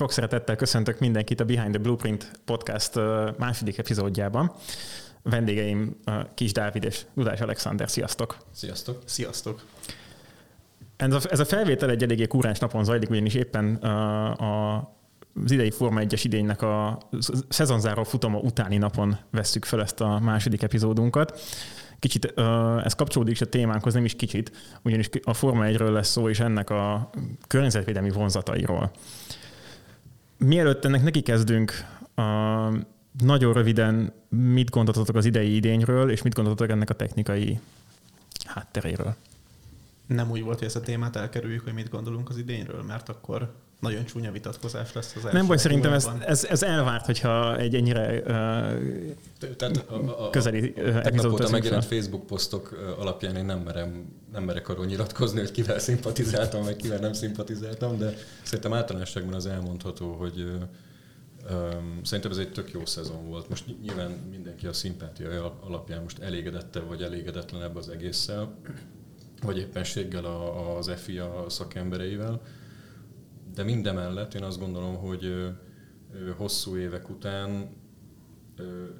Sok szeretettel köszöntök mindenkit a Behind the Blueprint podcast második epizódjában. Vendégeim Kis Dávid és Dudás Alexander. Sziasztok! Sziasztok! Sziasztok! Ez a, ez a felvétel egy eléggé kúráns napon zajlik, ugyanis éppen a, az idei Forma 1-es idénynek a szezonzáró futama utáni napon vesszük fel ezt a második epizódunkat. Kicsit ez kapcsolódik is a témánkhoz, nem is kicsit, ugyanis a Forma 1-ről lesz szó, és ennek a környezetvédelmi vonzatairól. Mielőtt ennek neki kezdünk, nagyon röviden mit gondoltatok az idei idényről, és mit gondoltatok ennek a technikai hátteréről? Nem úgy volt, hogy ezt a témát elkerüljük, hogy mit gondolunk az idényről, mert akkor nagyon csúnya vitatkozás lesz az első. Nem baj, szerintem ez, ez, ez elvárt, hogyha egy ennyire uh, Tehát a, a, közeli uh, epizódot a megjelent fel. Facebook posztok alapján én nem, merem, nem merek arról nyilatkozni, hogy kivel szimpatizáltam, vagy kivel nem szimpatizáltam, de szerintem általánosságban az elmondható, hogy Um, szerintem ez egy tök jó szezon volt. Most nyilván mindenki a szimpátia alapján most elégedette vagy elégedetlenebb az egésszel, vagy éppenséggel a, az FIA szakembereivel de mindemellett én azt gondolom, hogy hosszú évek után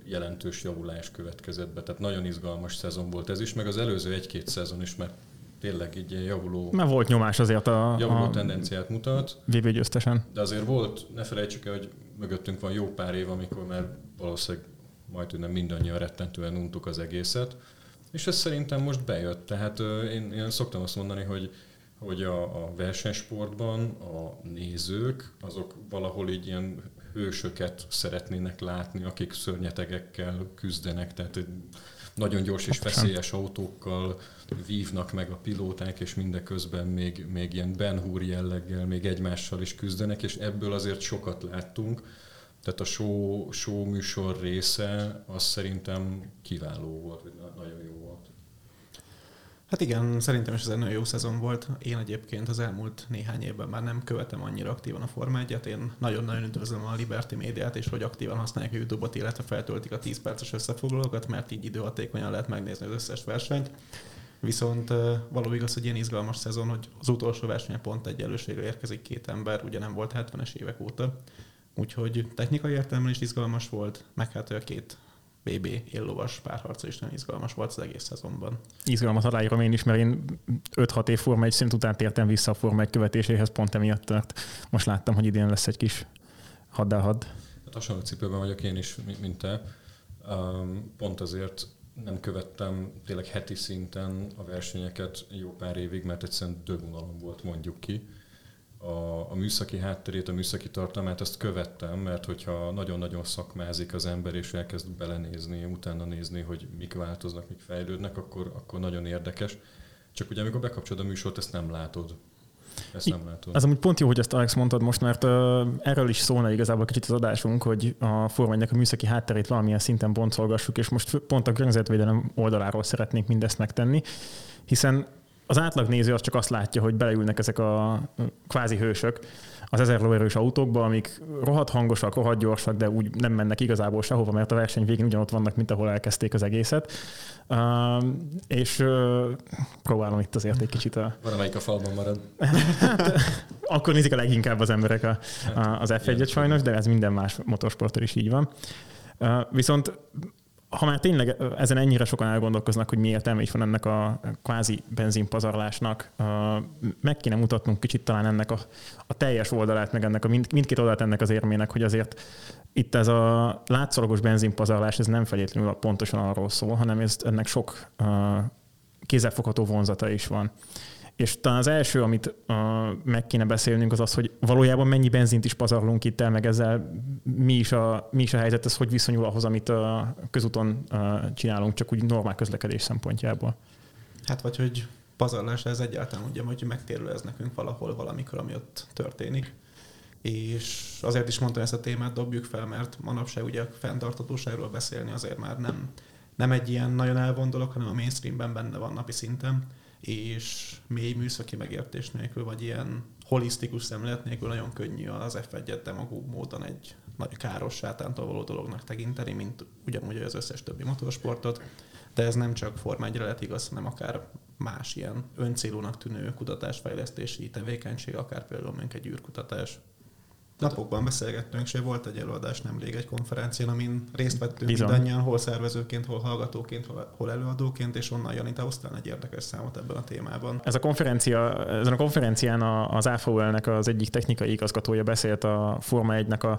jelentős javulás következett be. Tehát nagyon izgalmas szezon volt ez is, meg az előző egy-két szezon is, mert tényleg így javuló... Mert volt nyomás azért a... Javuló a tendenciát mutat. VB győztesen. De azért volt, ne felejtsük el, hogy mögöttünk van jó pár év, amikor már valószínűleg majd nem mindannyian rettentően untuk az egészet. És ez szerintem most bejött. Tehát én, én szoktam azt mondani, hogy hogy a, a versenysportban a nézők azok valahol így ilyen hősöket szeretnének látni, akik szörnyetegekkel küzdenek, tehát nagyon gyors és veszélyes autókkal vívnak meg a pilóták, és mindeközben még, még ilyen Ben Hur jelleggel még egymással is küzdenek, és ebből azért sokat láttunk. Tehát a show, show műsor része az szerintem kiváló volt, vagy nagyon jó volt. Hát igen, szerintem is ez egy nagyon jó szezon volt. Én egyébként az elmúlt néhány évben már nem követem annyira aktívan a Forma 1 Én nagyon-nagyon üdvözlöm a Liberty médiát, és hogy aktívan használják a YouTube-ot, illetve feltöltik a 10 perces összefoglalókat, mert így időhatékonyan lehet megnézni az összes versenyt. Viszont való igaz, hogy ilyen izgalmas szezon, hogy az utolsó verseny pont egy előségre érkezik két ember, ugye nem volt 70-es évek óta. Úgyhogy technikai értelemben is izgalmas volt, meg hát a két BB éllovas párharca is nagyon izgalmas volt az egész szezonban. Izgalmas aláírom én is, mert én 5-6 év Forma 1 szint után tértem vissza a Forma 1 követéséhez pont emiatt, mert most láttam, hogy idén lesz egy kis haddá hadd. Hát hasonló cipőben vagyok én is, mint te. Pont azért nem követtem tényleg heti szinten a versenyeket jó pár évig, mert egyszerűen dögunalom volt, mondjuk ki a, a műszaki hátterét, a műszaki tartalmát, azt követtem, mert hogyha nagyon-nagyon szakmázik az ember, és elkezd belenézni, utána nézni, hogy mik változnak, mik fejlődnek, akkor, akkor nagyon érdekes. Csak ugye amikor bekapcsolod a műsort, ezt nem látod. Ezt nem látod. Ez amúgy pont jó, hogy ezt Alex mondtad most, mert uh, erről is szólna igazából kicsit az adásunk, hogy a Forma a műszaki hátterét valamilyen szinten boncolgassuk, és most pont a környezetvédelem oldaláról szeretnénk mindezt megtenni, hiszen az átlag néző az csak azt látja, hogy beleülnek ezek a kvázi hősök az ezer lóerős autókba, amik rohadt hangosak, rohadt gyorsak, de úgy nem mennek igazából sehova, mert a verseny végén ugyanott vannak, mint ahol elkezdték az egészet. Uh, és uh, próbálom itt azért egy kicsit a... Van, amelyik a falban marad. hát, akkor nézik a leginkább az emberek a, a, az F1-et sajnos, de ez minden más motorsporttal is így van. Uh, viszont ha már tényleg ezen ennyire sokan elgondolkoznak, hogy mi értelme van ennek a kvázi benzinpazarlásnak, meg kéne mutatnunk kicsit talán ennek a, a teljes oldalát, meg ennek a mind, mindkét oldalát ennek az érmének, hogy azért itt ez a látszólagos benzinpazarlás, ez nem feltétlenül pontosan arról szól, hanem ez, ennek sok kézzelfogható vonzata is van. És talán az első, amit uh, meg kéne beszélnünk, az az, hogy valójában mennyi benzint is pazarlunk itt el, meg ezzel mi is a, mi is a helyzet, ez hogy viszonyul ahhoz, amit a közúton uh, csinálunk, csak úgy normál közlekedés szempontjából. Hát vagy hogy pazarlás ez egyáltalán ugye, hogy megtérül ez nekünk valahol valamikor, ami ott történik. És azért is mondtam ezt a témát, dobjuk fel, mert manapság ugye a fenntartatóságról beszélni azért már nem, nem egy ilyen nagyon elvon hanem a mainstreamben benne van napi szinten és mély műszaki megértés nélkül, vagy ilyen holisztikus szemlélet nélkül nagyon könnyű az F1-et demagóg módon egy nagy káros sátántól való dolognak tekinteni, mint ugyanúgy az összes többi motorsportot. De ez nem csak Forma 1 lett igaz, hanem akár más ilyen öncélúnak tűnő kutatásfejlesztési tevékenység, akár például mondjuk egy űrkutatás. Napokban beszélgettünk, és volt egy előadás nemrég egy konferencián, amin részt vettünk Bizony. mindannyian, hol szervezőként, hol hallgatóként, hol, előadóként, és onnan Janita hoztál egy érdekes számot ebben a témában. Ez a konferencia, ezen a konferencián az AFOL-nek az egyik technikai igazgatója beszélt a Forma 1-nek a,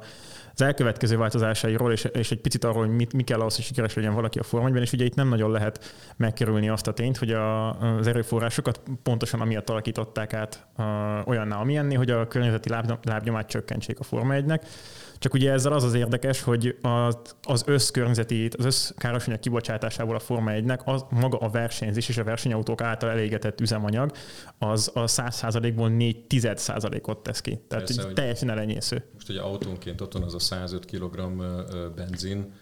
az elkövetkező változásairól, és, és egy picit arról, hogy mit, mi kell ahhoz, hogy sikeres legyen valaki a Forma 1-ben, és ugye itt nem nagyon lehet megkerülni azt a tényt, hogy a, az erőforrásokat pontosan amiatt alakították át a, olyanná, amilyenné, hogy a környezeti láb, lábnyomát csökkentsék a Forma 1-nek. Csak ugye ezzel az az érdekes, hogy az, az összkörnyezeti, az összkárosanyag kibocsátásából a Forma 1-nek az, maga a versenyzés és a versenyautók által elégetett üzemanyag az a 100%-ból 4 ot tesz ki. Tehát Persze, teljesen elenyésző. Most ugye autónként ott van az a 105 kg benzin,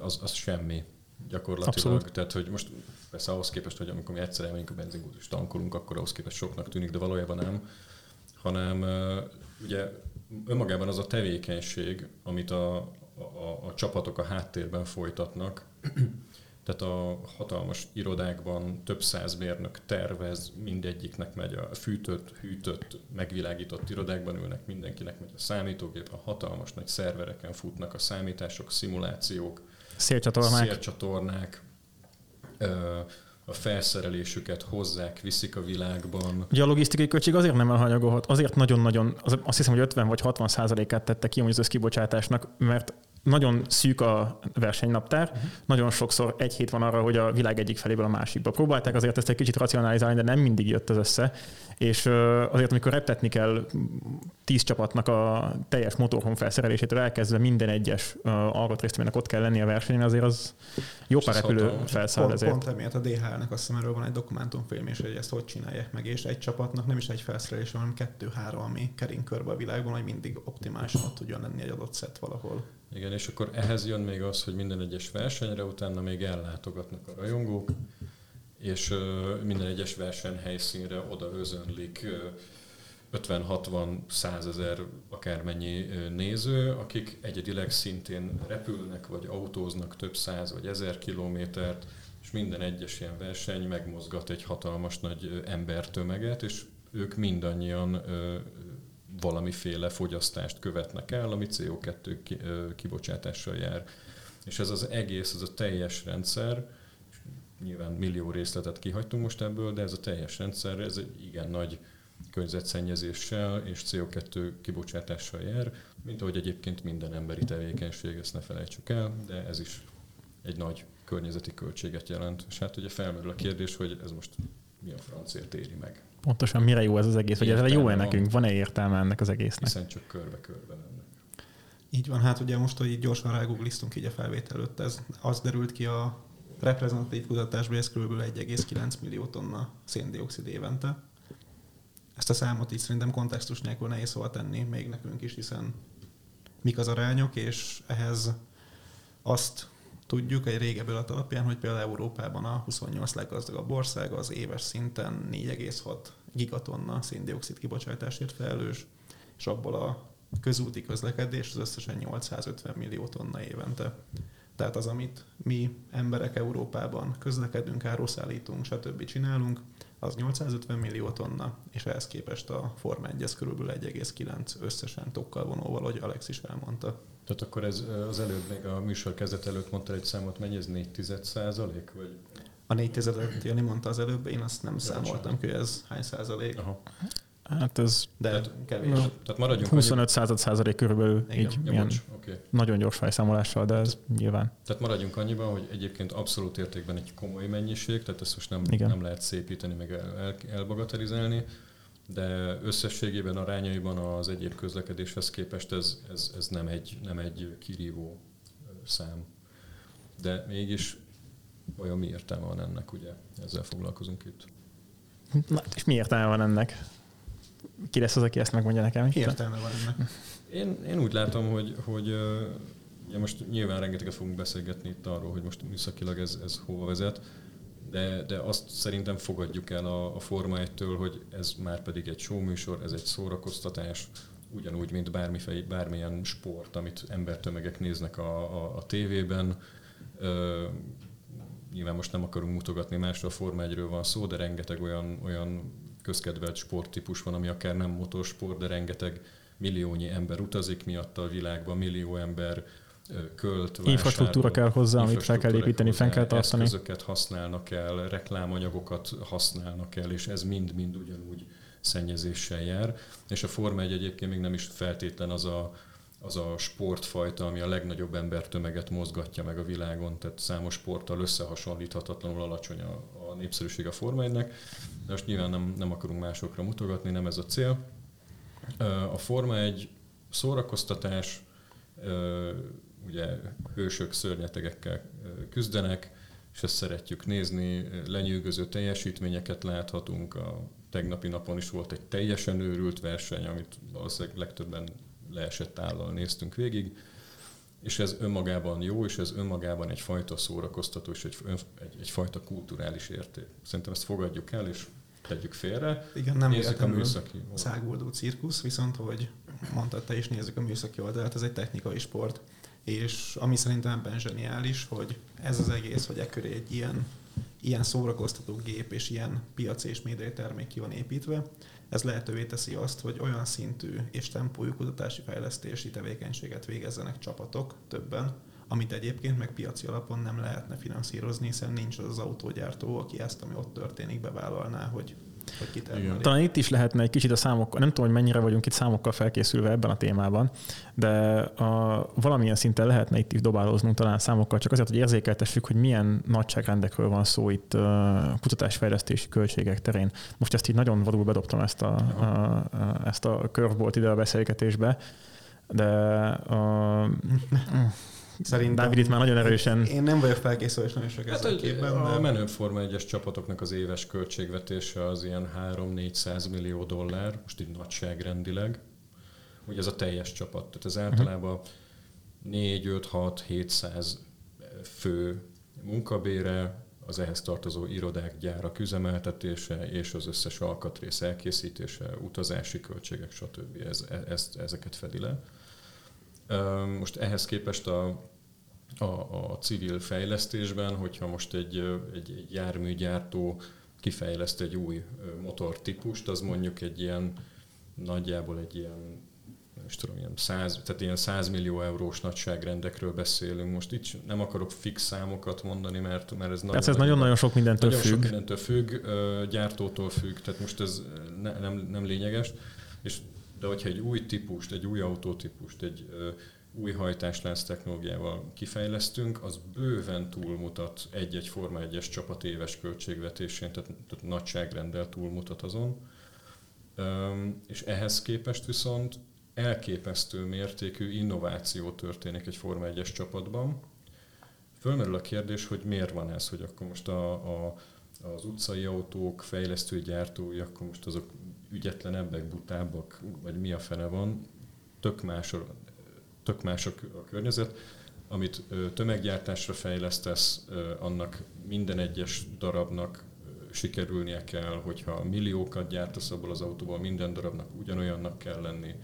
az, az semmi gyakorlatilag. Abszolút. Tehát, hogy most persze ahhoz képest, hogy amikor mi egyszer elmegyünk a benzinkút és tankolunk, akkor ahhoz képest soknak tűnik, de valójában nem. Hanem ugye önmagában az a tevékenység, amit a, a, a csapatok a háttérben folytatnak, tehát a hatalmas irodákban több száz mérnök tervez, mindegyiknek megy a fűtött, hűtött, megvilágított irodákban ülnek, mindenkinek megy a számítógép, a hatalmas nagy szervereken futnak a számítások, szimulációk, Szélcsatornák. szélcsatornák, ö, a felszerelésüket hozzák, viszik a világban. Ugye a logisztikai költség azért nem elhanyagolhat, azért nagyon-nagyon, az- azt hiszem, hogy 50 vagy 60 százalékát tette ki az összkibocsátásnak, mert nagyon szűk a versenynaptár, uh-huh. nagyon sokszor egy hét van arra, hogy a világ egyik feléből a másikba. Próbálták azért ezt egy kicsit racionalizálni, de nem mindig jött ez össze. És azért, amikor reptetni kell tíz csapatnak a teljes motorhome felszerelésétől elkezdve minden egyes ö, alkatrésztőnek ott kell lenni a versenyen, azért az jó pár repülő felszáll Pont, ezért. pont emiatt a DHL-nek azt hiszem erről van egy dokumentumfilm, és hogy ezt hogy csinálják meg, és egy csapatnak nem is egy felszerelés, hanem kettő-három, ami kering körbe a világban, hogy mindig optimálisan ott tudjon lenni egy adott szett valahol. Igen, és akkor ehhez jön még az, hogy minden egyes versenyre utána még ellátogatnak a rajongók, és minden egyes versenyhelyszínre oda özönlik ö, 50-60-100 ezer akármennyi néző, akik egyedileg szintén repülnek, vagy autóznak több száz vagy ezer kilométert, és minden egyes ilyen verseny megmozgat egy hatalmas nagy embertömeget, és ők mindannyian valamiféle fogyasztást követnek el, ami CO2 ki- ö, kibocsátással jár. És ez az egész, ez a teljes rendszer, nyilván millió részletet kihagytunk most ebből, de ez a teljes rendszer, ez egy igen nagy környezetszennyezéssel és CO2 kibocsátással jár, mint ahogy egyébként minden emberi tevékenység, ezt ne felejtsük el, de ez is egy nagy környezeti költséget jelent. És hát ugye felmerül a kérdés, hogy ez most mi a francért éri meg, Pontosan mire jó ez az egész, vagy ez Értelme jó-e van. nekünk, van-e értelme ennek az egésznek? hiszen csak körbe-körbe mennek. Így van, hát ugye most, hogy így gyorsan rágoogliztunk így a felvétel előtt, ez az derült ki a reprezentatív kutatásból, ez kb. 1,9 millió tonna széndiokszid évente. Ezt a számot így szerintem kontextus nélkül nehéz hova tenni, még nekünk is, hiszen mik az arányok, és ehhez azt tudjuk egy régebbi adat alapján, hogy például Európában a 28 leggazdagabb ország az éves szinten 4,6 gigatonna széndiokszid kibocsátásért felelős, és abból a közúti közlekedés az összesen 850 millió tonna évente. Tehát az, amit mi emberek Európában közlekedünk, áruszállítunk, stb. csinálunk, az 850 millió tonna, és ehhez képest a Forma 1 ez kb. 1,9 összesen tokkal vonóval, hogy Alex is elmondta. Tehát akkor ez az előbb, még a műsor kezdet előtt mondta egy számot, mennyi ez 4 százalék? Vagy? A 4 tizedet Jani mondta az előbb, én azt nem Ja, számoltam ki, hogy ez hány százalék, Aha. Hát ez de Tehát- kevés. Tehát maradjunk 25 század százalék körülbelül Igen. így Ja, ilyen bocs, oké. nagyon gyors fejszámolással, de ez nyilván. Tehát maradjunk annyiban, hogy egyébként abszolút értékben egy komoly mennyiség, tehát ezt most nem, Igen. nem lehet szépíteni, meg el, el, elbagatelizálni, de összességében arányaiban az egyéb közlekedéshez képest ez, ez, ez nem, egy, nem egy kirívó szám. De mégis olyan mi értelme van ennek, ugye? Ezzel foglalkozunk itt. Na, és mi értelme van ennek? Ki lesz az, aki ezt megmondja nekem? Mi értelme van ennek? Én, én úgy látom, hogy, hogy ugye most nyilván rengeteget fogunk beszélgetni itt arról, hogy most műszakilag ez, ez hova vezet, de, de azt szerintem fogadjuk el a, a Forma 1-től, hogy ez már pedig egy showműsor, ez egy szórakoztatás, ugyanúgy, mint bármifej, bármilyen sport, amit embertömegek néznek a, a, a tévében. Ö, nyilván most nem akarunk mutogatni másra, a Forma 1-ről van szó, de rengeteg olyan, olyan közkedvelt sporttípus van, ami akár nem motorsport, de rengeteg milliónyi ember utazik miatt a világban, millió ember költ, Infrastruktúra kell hozzá, amit fel kell építeni, fenn kell tartani. Eszközöket használnak el, reklámanyagokat használnak el, és ez mind-mind ugyanúgy szennyezéssel jár. És a Forma 1 egyébként még nem is feltétlen az a, az a sportfajta, ami a legnagyobb embertömeget mozgatja meg a világon, tehát számos sporttal összehasonlíthatatlanul alacsony a, a népszerűség a Forma 1 De most nyilván nem, nem akarunk másokra mutogatni, nem ez a cél. A Forma 1 szórakoztatás, ugye hősök szörnyetegekkel küzdenek, és ezt szeretjük nézni, lenyűgöző teljesítményeket láthatunk, a tegnapi napon is volt egy teljesen őrült verseny, amit valószínűleg legtöbben leesett állal néztünk végig, és ez önmagában jó, és ez önmagában egyfajta szórakoztató, és egy, egy, egyfajta kulturális érték. Szerintem ezt fogadjuk el, és tegyük félre. Igen, nem nézzük a műszaki száguldó cirkusz, viszont, hogy mondtad te is, nézzük a műszaki oldalát, ez egy technikai sport és ami szerintem ebben zseniális, hogy ez az egész, hogy ekköré egy ilyen, ilyen szórakoztató gép és ilyen piac és médiai termék ki van építve, ez lehetővé teszi azt, hogy olyan szintű és tempójú kutatási fejlesztési tevékenységet végezzenek csapatok többen, amit egyébként meg piaci alapon nem lehetne finanszírozni, hiszen nincs az az autógyártó, aki ezt, ami ott történik, bevállalná, hogy Talán itt is lehetne egy kicsit a számokkal, nem tudom, hogy mennyire vagyunk itt számokkal felkészülve ebben a témában, de a, valamilyen szinten lehetne itt is dobálóznunk talán számokkal, csak azért, hogy érzékeltessük, hogy milyen nagyságrendekről van szó itt a kutatásfejlesztési költségek terén. Most ezt így nagyon vadul bedobtam ezt a, a, a, ezt a curveball ide a beszélgetésbe, de a, Szerintem... Dávid itt már nagyon erősen... Én nem vagyok felkészülve, és nagyon sok hát, képben. A de... menő Forma 1 csapatoknak az éves költségvetése az ilyen 3-400 millió dollár, most így nagyságrendileg. Ugye ez a teljes csapat. Tehát ez általában 4-5-6-700 fő munkabére, az ehhez tartozó irodák, gyárak üzemeltetése és az összes alkatrész elkészítése, utazási költségek, stb. Ez, e, ezt, ezeket fedi le. Most ehhez képest a, a, a civil fejlesztésben, hogyha most egy, egy, egy járműgyártó kifejleszt egy új motortípust, az mondjuk egy ilyen nagyjából egy ilyen nem tudom, ilyen 100, tehát ilyen 100 millió eurós nagyságrendekről beszélünk. Most itt nem akarok fix számokat mondani, mert, mert ez nagyon, ez nagyon-nagyon sok mindentől nagyon függ. Sok mindentől függ, gyártótól függ, tehát most ez ne, nem, nem lényeges. És de hogyha egy új típust, egy új autótípust, egy új hajtáslánc technológiával kifejlesztünk, az bőven túlmutat egy-egy Forma 1-es csapat éves költségvetésén, tehát, tehát nagyságrendel túlmutat azon. És ehhez képest viszont elképesztő mértékű innováció történik egy Forma 1-es csapatban. Fölmerül a kérdés, hogy miért van ez, hogy akkor most a, a, az utcai autók fejlesztői gyártói, akkor most azok ügyetlenebbek, butábbak, vagy mi a fene van, tök más, tök más a környezet. Amit tömeggyártásra fejlesztesz, annak minden egyes darabnak sikerülnie kell, hogyha milliókat gyártasz abból az autóból, minden darabnak ugyanolyannak kell lenni,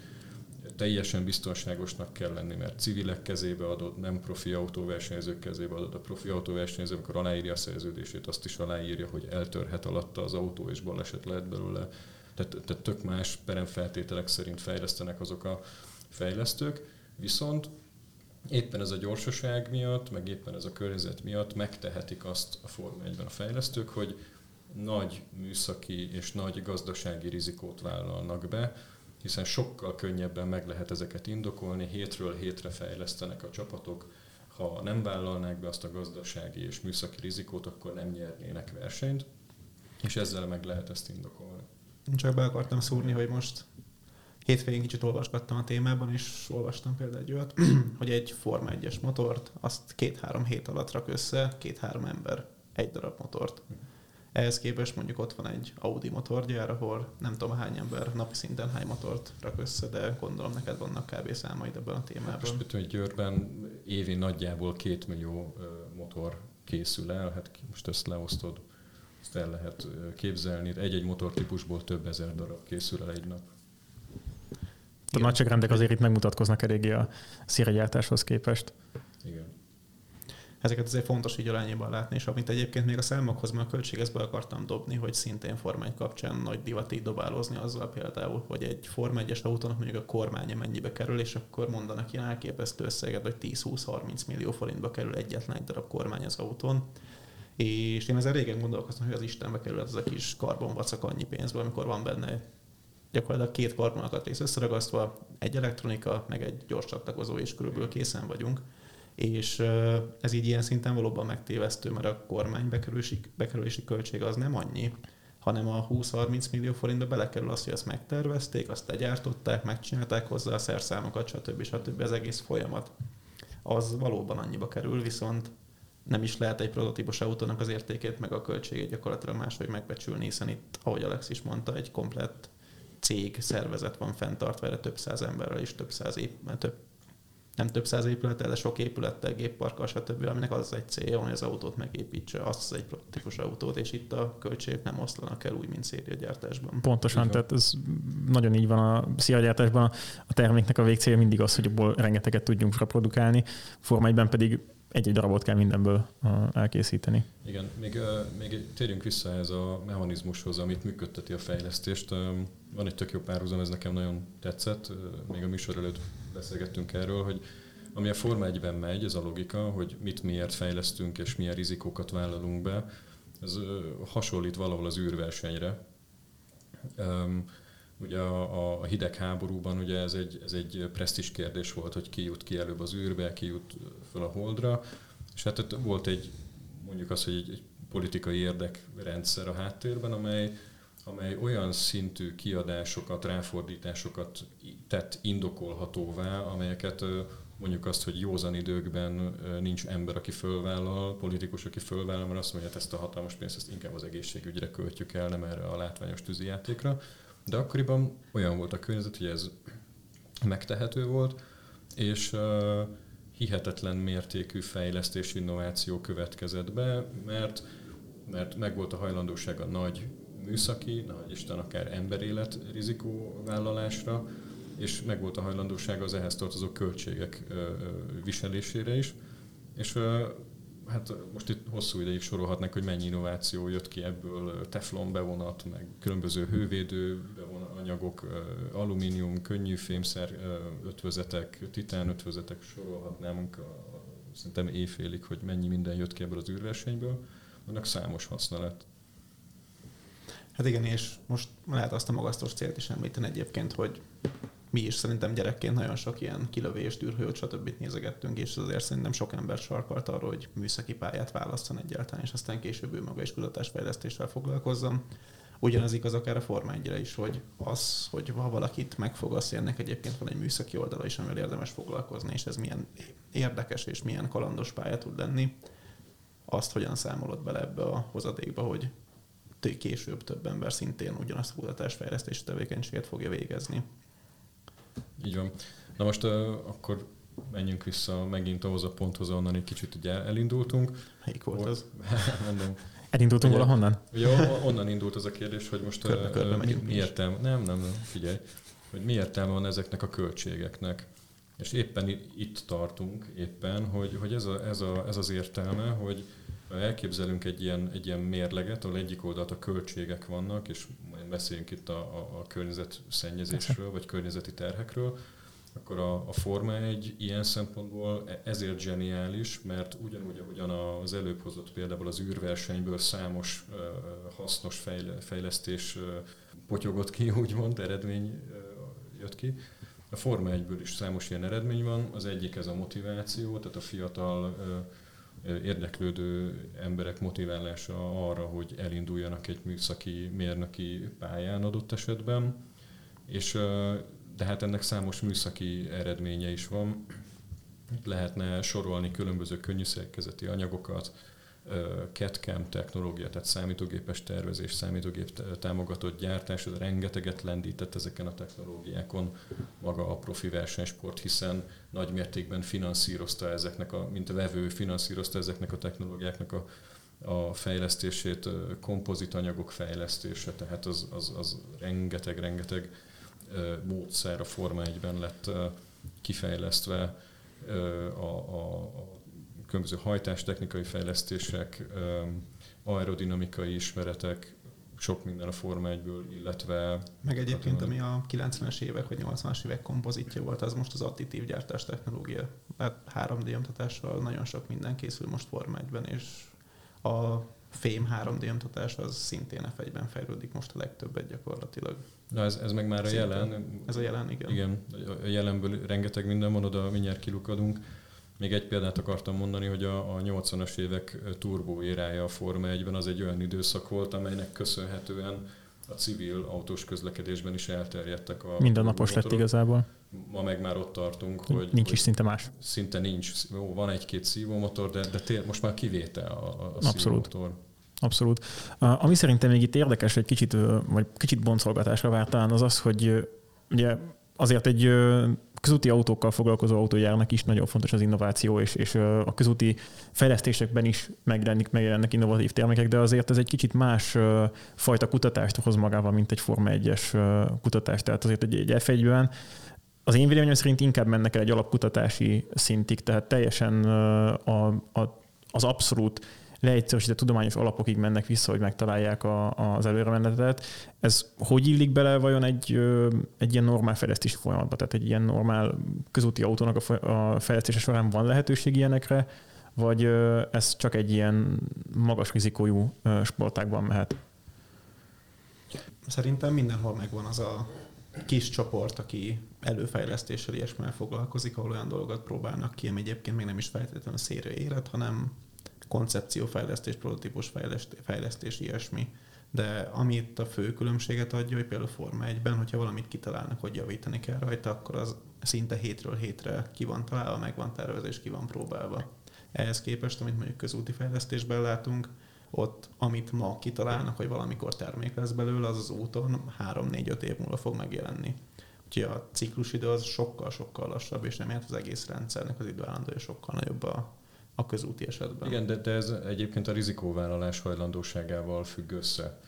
teljesen biztonságosnak kell lenni, mert civilek kezébe adod, nem profi autóversenyzők kezébe adod. A profi autóversenyző, amikor aláírja a szerződését, azt is aláírja, hogy eltörhet alatta az autó, és baleset lehet belőle tehát, tehát tök más peremfeltételek szerint fejlesztenek azok a fejlesztők, viszont éppen ez a gyorsaság miatt, meg éppen ez a környezet miatt megtehetik azt a Forma 1-ben a fejlesztők, hogy nagy műszaki és nagy gazdasági rizikót vállalnak be, hiszen sokkal könnyebben meg lehet ezeket indokolni, hétről hétre fejlesztenek a csapatok, ha nem vállalnák be azt a gazdasági és műszaki rizikót, akkor nem nyernének versenyt, és ezzel meg lehet ezt indokolni. Csak be akartam szúrni, hogy most hétvégén kicsit olvasgattam a témában, és olvastam például egy olyat, hogy egy Forma 1-es motort, azt két-három hét alatt rak össze, két-három ember egy darab motort. Ehhez képest mondjuk ott van egy Audi motorgyár, ahol nem tudom hány ember napi szinten hány motort rak össze, de gondolom neked vannak kb. számaid ebben a témában. Most mit hogy Győrben évi nagyjából két millió motor készül el, hát most ezt leosztod ezt el lehet képzelni. Egy-egy motortípusból több ezer darab készül el egy nap. A nagyságrendek azért itt megmutatkoznak eléggé a szíregyártáshoz képest. Igen. ezeket azért fontos így arányban látni, és amit egyébként még a számokhoz, mert a költségezbe akartam dobni, hogy szintén Forma 1 kapcsán nagy divat így dobálózni azzal például, hogy egy Forma 1-es autónak mondjuk a kormánya mennyibe kerül, és akkor mondanak ilyen elképesztő összeget, hogy 10-20-30 millió forintba kerül egyetlen egy darab kormány az autón. És én ezzel régen gondolkoztam, hogy az Istenbe kerül ez a kis karbonvacak annyi pénzből, amikor van benne gyakorlatilag két karbonalkatrész összeragasztva, egy elektronika, meg egy gyors csatlakozó, és körülbelül készen vagyunk és ez így ilyen szinten valóban megtévesztő, mert a kormány bekerülési, bekerülési költség az nem annyi, hanem a 20-30 millió forintba belekerül az, hogy ezt megtervezték, azt legyártották, megcsinálták hozzá a szerszámokat, stb. stb. az egész folyamat. Az valóban annyiba kerül, viszont nem is lehet egy prototípus autónak az értékét, meg a költségét gyakorlatilag máshogy megbecsülni, hiszen itt, ahogy Alex is mondta, egy komplett cég, szervezet van fenntartva erre több száz emberrel és több száz év, több nem több száz épülettel, de sok épülettel, gépparkkal, stb., aminek az egy célja, hogy az autót megépítse, az egy típus autót, és itt a költségek nem oszlanak el úgy, mint szériagyártásban. Pontosan, tehát ez nagyon így van a szériagyártásban. A terméknek a végcélja mindig az, hogy abból rengeteget tudjunk reprodukálni, Forma 1 pedig egy-egy darabot kell mindenből elkészíteni. Igen, még, még térjünk vissza ez a mechanizmushoz, amit működteti a fejlesztést. Van egy tök jó párhuzam, ez nekem nagyon tetszett, még a műsor előtt beszélgettünk erről, hogy ami a Forma 1-ben megy, ez a logika, hogy mit miért fejlesztünk és milyen rizikókat vállalunk be, ez hasonlít valahol az űrversenyre. Ugye a, a hidegháborúban ugye ez egy, ez egy presztis kérdés volt, hogy ki jut ki előbb az űrbe, ki jut fel a holdra, és hát volt egy, mondjuk az, hogy egy, egy politikai érdekrendszer a háttérben, amely, amely olyan szintű kiadásokat, ráfordításokat tett indokolhatóvá, amelyeket mondjuk azt, hogy józan időkben nincs ember, aki fölvállal, politikus, aki fölvállal, mert azt mondja, hogy ezt a hatalmas pénzt ezt inkább az egészségügyre költjük el, nem erre a látványos tűzijátékra. De akkoriban olyan volt a környezet, hogy ez megtehető volt, és uh, hihetetlen mértékű fejlesztés, innováció következett be, mert, mert megvolt a hajlandóság a nagy műszaki, nagy Isten akár emberélet rizikóvállalásra, és megvolt a hajlandóság az ehhez tartozó költségek viselésére is. És hát most itt hosszú ideig sorolhatnak, hogy mennyi innováció jött ki ebből, teflon bevonat, meg különböző hővédő anyagok, alumínium, könnyű fémszer ötvözetek, titán ötvözetek sorolhatnánk szerintem éjfélig, hogy mennyi minden jött ki ebből az űrversenyből. Annak számos haszna lett. Hát igen, és most lehet azt a magasztos célt is említeni egyébként, hogy mi is szerintem gyerekként nagyon sok ilyen kilövést, űrhajót, stb. nézegettünk, és azért szerintem sok ember sarkalt arra, hogy műszaki pályát választan egyáltalán, és aztán később ő maga is kutatásfejlesztéssel foglalkozzam. Ugyanez igaz akár a Forma is, hogy az, hogy ha valakit megfogasz, ennek egyébként van egy műszaki oldala is, amivel érdemes foglalkozni, és ez milyen érdekes és milyen kalandos pálya tud lenni, azt hogyan számolod bele ebbe a hozadékba, hogy később több ember szintén ugyanazt a kutatásfejlesztési tevékenységet fogja végezni. Így van. Na most uh, akkor menjünk vissza megint ahhoz a ponthoz, ahonnan egy kicsit ugye elindultunk. Melyik volt az? Mondom. Elindultunk ugye, valahonnan? Ugye onnan indult az a kérdés, hogy most körbe, körbe mi, mi értelme, nem, nem, nem, figyelj, hogy mi értelme van ezeknek a költségeknek. És éppen itt tartunk, éppen, hogy, hogy ez, a, ez, a, ez az értelme, hogy elképzelünk egy ilyen, egy ilyen mérleget, ahol egyik oldalt a költségek vannak, és beszéljünk itt a, a, a környezetszennyezésről, vagy környezeti terhekről, akkor a, a Forma egy ilyen szempontból e, ezért zseniális, mert ugyanúgy, ahogyan az előbb hozott például az űrversenyből számos uh, hasznos fejle, fejlesztés uh, potyogott ki, úgymond, eredmény uh, jött ki. A Forma 1-ből is számos ilyen eredmény van. Az egyik ez a motiváció, tehát a fiatal érdeklődő emberek motiválása arra, hogy elinduljanak egy műszaki mérnöki pályán adott esetben, és de hát ennek számos műszaki eredménye is van. Lehetne sorolni különböző könnyűszerkezeti anyagokat, CAD-CAM technológia, tehát számítógépes tervezés, számítógép támogatott gyártás, ez rengeteget lendített ezeken a technológiákon. Maga a profi versenysport, hiszen nagy mértékben finanszírozta ezeknek a, mint a vevő finanszírozta ezeknek a technológiáknak a, a fejlesztését, kompozit anyagok fejlesztése, tehát az, az, az rengeteg, rengeteg módszer a Forma 1-ben lett kifejlesztve a, a, a különböző hajtástechnikai fejlesztések, aerodinamikai ismeretek, sok minden a Forma 1-ből, illetve... Meg egyébként, ami a 90-es évek vagy 80-as évek kompozitja volt, az most az additív gyártás technológia. Hát 3D nyomtatással nagyon sok minden készül most Forma 1-ben, és a fém 3D nyomtatás az szintén f fejlődik most a legtöbbet gyakorlatilag. Na ez, ez meg már a Szintén. jelen. Ez a jelen, igen. Igen, a jelenből rengeteg minden van, oda mindjárt kilukadunk. Még egy példát akartam mondani, hogy a, a 80-as évek turbó érája a Forma 1-ben az egy olyan időszak volt, amelynek köszönhetően a civil autós közlekedésben is elterjedtek a Mindennapos lett igazából. Ma meg már ott tartunk, hogy... Nincs is szinte más. Szinte nincs. Jó, van egy-két szívómotor, de, de tér, most már kivétel a, a Abszolút. szívómotor. Abszolút. Ami szerintem még itt érdekes, hogy kicsit, vagy kicsit boncolgatásra várt talán az az, hogy ugye azért egy közúti autókkal foglalkozó autójárnak is nagyon fontos az innováció, és, és a közúti fejlesztésekben is megjelennek, megjelennek innovatív termékek, de azért ez egy kicsit más fajta kutatást hoz magával, mint egy Forma 1-es kutatás. Tehát azért egy, egy F1-ben az én véleményem szerint inkább mennek el egy alapkutatási szintig, tehát teljesen a, a, az abszolút leegyszerűsített tudományos alapokig mennek vissza, hogy megtalálják a, az előremenetet. Ez hogy illik bele vajon egy, egy ilyen normál fejlesztési folyamatba? Tehát egy ilyen normál közúti autónak a fejlesztése során van lehetőség ilyenekre, vagy ez csak egy ilyen magas rizikójú sportákban mehet? Szerintem mindenhol megvan az a kis csoport, aki előfejlesztéssel ilyesmivel foglalkozik, ahol olyan dolgokat próbálnak ki, ami egyébként még nem is feltétlenül szérő élet, hanem koncepciófejlesztés, prototípus fejlesztés, fejlesztés, ilyesmi. De ami itt a fő különbséget adja, hogy például Forma 1-ben, hogyha valamit kitalálnak, hogy javítani kell rajta, akkor az szinte hétről hétre ki van találva, meg van tervezve és ki van próbálva. Ehhez képest, amit mondjuk közúti fejlesztésben látunk, ott, amit ma kitalálnak, hogy valamikor termék lesz belőle, az az úton 3-4-5 év múlva fog megjelenni. Úgyhogy a ciklusidő az sokkal-sokkal lassabb, és nem az egész rendszernek az időállandója sokkal nagyobb a, a közúti esetben. Igen, de, de ez egyébként a rizikóvállalás hajlandóságával függ össze.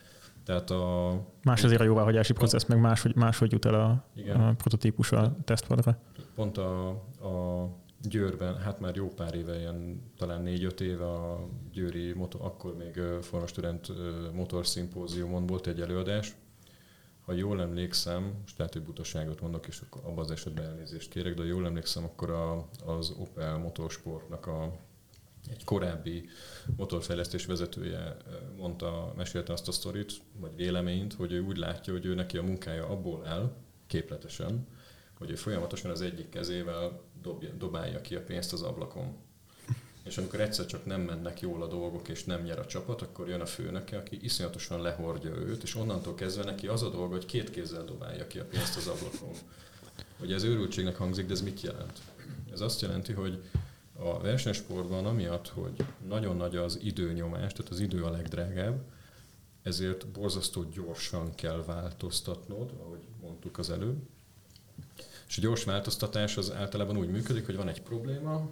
Tehát a... Más azért a jóváhagyási processz, meg máshogy, máshogy jut el a, a prototípus a tesztpadra. Pont a, a Győrben, hát már jó pár éve, ilyen talán négy-öt éve a Győri, motor, akkor még Forma Student motorszimpóziumon volt egy előadás. Ha jól emlékszem, most lehet, hogy butaságot mondok, és akkor abban az esetben elnézést kérek, de ha jól emlékszem, akkor a, az Opel motorsportnak a egy korábbi motorfejlesztés vezetője mondta, mesélte azt a sztorit, vagy véleményt, hogy ő úgy látja, hogy ő neki a munkája abból el, képletesen, hogy ő folyamatosan az egyik kezével dobja, dobálja ki a pénzt az ablakon. És amikor egyszer csak nem mennek jól a dolgok, és nem nyer a csapat, akkor jön a főnöke, aki iszonyatosan lehordja őt, és onnantól kezdve neki az a dolga, hogy két kézzel dobálja ki a pénzt az ablakon. Ugye ez őrültségnek hangzik, de ez mit jelent? Ez azt jelenti, hogy a versenysportban amiatt, hogy nagyon nagy az időnyomás, tehát az idő a legdrágább, ezért borzasztó gyorsan kell változtatnod, ahogy mondtuk az előbb. És a gyors változtatás az általában úgy működik, hogy van egy probléma,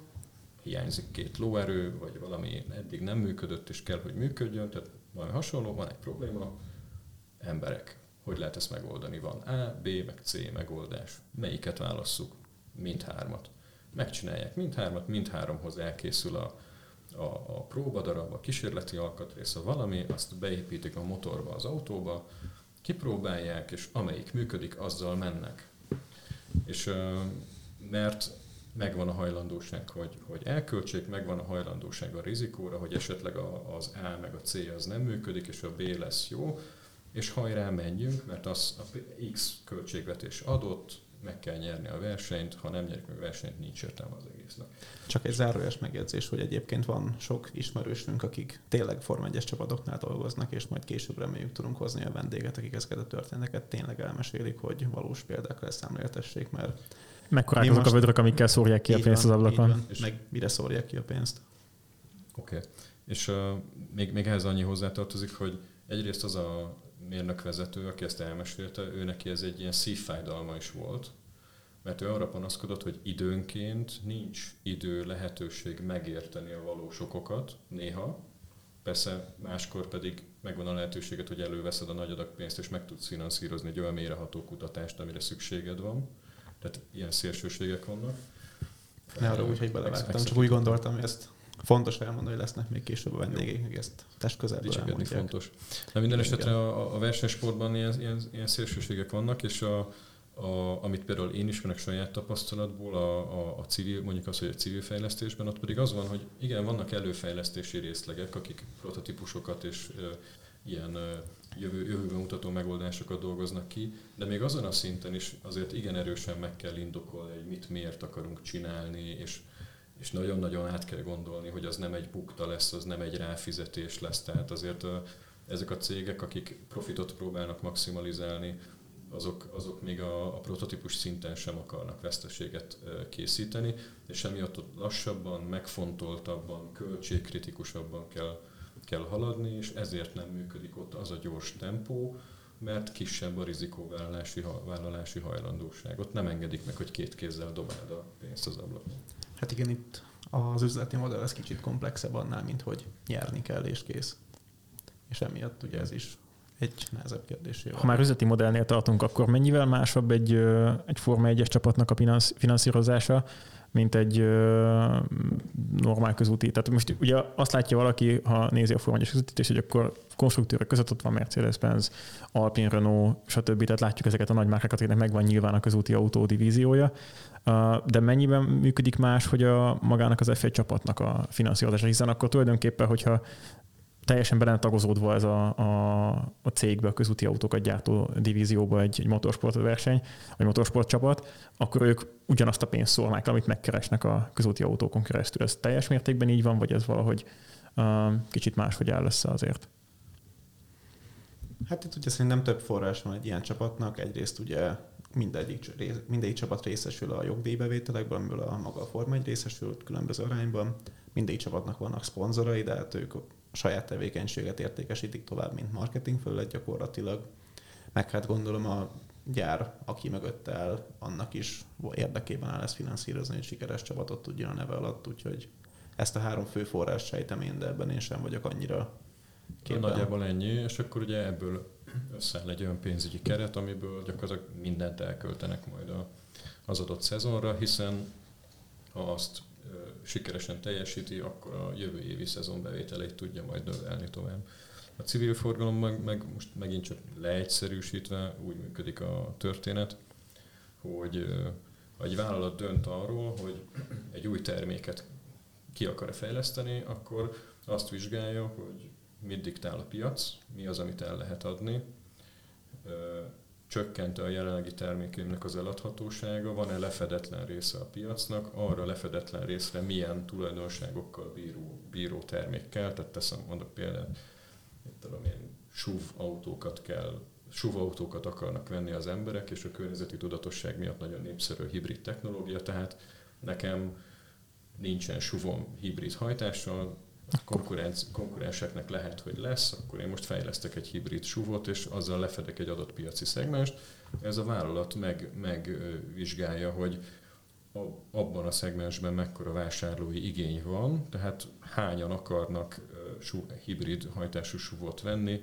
hiányzik két lóerő, vagy valami eddig nem működött, és kell, hogy működjön, tehát valami hasonló, van egy probléma, emberek. Hogy lehet ezt megoldani? Van A, B, meg C megoldás. Melyiket válasszuk? Mindhármat megcsinálják mindhármat, mindháromhoz elkészül a, a, a próbadarab, a kísérleti alkatrész, a valami, azt beépítik a motorba, az autóba, kipróbálják, és amelyik működik, azzal mennek. És mert megvan a hajlandóság, hogy, hogy elköltsék, megvan a hajlandóság a rizikóra, hogy esetleg az A meg a C az nem működik, és a B lesz jó, és hajrá menjünk, mert az a X költségvetés adott, meg kell nyerni a versenyt, ha nem nyerik meg a versenyt, nincs értelme az egésznek. Csak egy zárójas megjegyzés, hogy egyébként van sok ismerősünk, akik tényleg Form 1 csapatoknál dolgoznak, és majd később reméljük tudunk hozni a vendéget, akik ezeket a történeteket tényleg elmesélik, hogy valós példákkal szemléltessék, mert Mekkorák azok most... a vödrök, amikkel szórják ki a pénzt van, az ablakon? És meg mire szórják ki a pénzt? Oké. Okay. És uh, még, még ehhez annyi hozzátartozik, hogy egyrészt az a mérnökvezető, aki ezt elmesélte, ő neki ez egy ilyen szívfájdalma is volt, mert ő arra panaszkodott, hogy időnként nincs idő, lehetőség megérteni a valós okokat, néha, persze máskor pedig megvan a lehetőséget, hogy előveszed a nagy adag pénzt, és meg tudsz finanszírozni egy olyan méreható kutatást, amire szükséged van. Tehát ilyen szélsőségek vannak. Ne arra úgy, hogy belevágtam, csak úgy gondoltam, hogy ezt Fontos elmondani, hogy lesznek még később a vendégek, hogy ezt test közelből Dicsekedni fontos. De minden esetre a, a versenysportban ilyen, ilyen, ilyen szélsőségek vannak, és a, a, amit például én ismerek saját tapasztalatból, a, a, a civil, mondjuk az, hogy a civil fejlesztésben, ott pedig az van, hogy igen, vannak előfejlesztési részlegek, akik prototípusokat és e, ilyen e, jövő, jövőben mutató megoldásokat dolgoznak ki, de még azon a szinten is azért igen erősen meg kell indokolni, hogy mit miért akarunk csinálni, és és nagyon-nagyon át kell gondolni, hogy az nem egy bukta lesz, az nem egy ráfizetés lesz. Tehát azért ezek a cégek, akik profitot próbálnak maximalizálni, azok, azok még a, a prototípus szinten sem akarnak veszteséget készíteni, és emiatt ott lassabban, megfontoltabban, költségkritikusabban kell, kell haladni, és ezért nem működik ott az a gyors tempó, mert kisebb a rizikóvállalási vállalási hajlandóság. Ott nem engedik meg, hogy két kézzel dobáld a pénzt az ablakon. Hát igen, itt az üzleti modell ez kicsit komplexebb annál, mint hogy nyerni kell és kész. És emiatt ugye ez is egy nehezebb kérdés. Ha már üzleti modellnél tartunk, akkor mennyivel másabb egy, egy Forma 1-es csapatnak a finanszírozása, mint egy normál közúti. Tehát most ugye azt látja valaki, ha nézi a Forma 1-es közútítést, hogy akkor konstruktőrök között ott van Mercedes-Benz, Alpine, Renault, stb. Tehát látjuk ezeket a nagy márkákat, akiknek megvan nyilván a közúti autó divíziója. De mennyiben működik más, hogy a magának az F1 csapatnak a finanszírozása, hiszen akkor tulajdonképpen, hogyha teljesen bele tagozódva ez a, a, a cégbe, a közúti autókat gyártó divízióba egy, egy motorsport verseny, vagy motorsport csapat, akkor ők ugyanazt a pénzt szólnák, amit megkeresnek a közúti autókon keresztül. Ez teljes mértékben így van, vagy ez valahogy uh, kicsit máshogy áll össze azért? Hát itt ugye szerintem több forrás van egy ilyen csapatnak. Egyrészt ugye mindegyik, mindegyik csapat részesül a jogdíjbevételekből, amiből a maga a Forma egy részesül különböző arányban. Mindegyik csapatnak vannak szponzorai, de hát ők a saját tevékenységet értékesítik tovább, mint marketing fölött gyakorlatilag. Meg hát gondolom a gyár, aki mögött el, annak is érdekében áll ezt finanszírozni, hogy sikeres csapatot tudjon a neve alatt, úgyhogy ezt a három fő forrás sejtem én, de ebben én sem vagyok annyira képben. Nagyjából ennyi, és akkor ugye ebből összeáll egy olyan pénzügyi keret, amiből gyakorlatilag mindent elköltenek majd a, az adott szezonra, hiszen ha azt sikeresen teljesíti, akkor a jövő évi szezon bevételeit tudja majd növelni tovább. A civil forgalom meg, meg most megint csak leegyszerűsítve úgy működik a történet, hogy egy vállalat dönt arról, hogy egy új terméket ki akar fejleszteni, akkor azt vizsgálja, hogy mit diktál a piac, mi az, amit el lehet adni, csökkente a jelenlegi termékének az eladhatósága, van-e lefedetlen része a piacnak, arra lefedetlen részre milyen tulajdonságokkal bíró, bíró termék kell, tehát teszem, mondok példát, mit tudom én, SUV autókat kell, SUV autókat akarnak venni az emberek, és a környezeti tudatosság miatt nagyon népszerű hibrid technológia, tehát nekem nincsen SUV-om hibrid hajtással, konkurenc, konkurenseknek lehet, hogy lesz, akkor én most fejlesztek egy hibrid suvot, és azzal lefedek egy adott piaci szegmest. Ez a vállalat meg, megvizsgálja, hogy abban a szegmensben mekkora vásárlói igény van, tehát hányan akarnak hibrid hajtású suvot venni,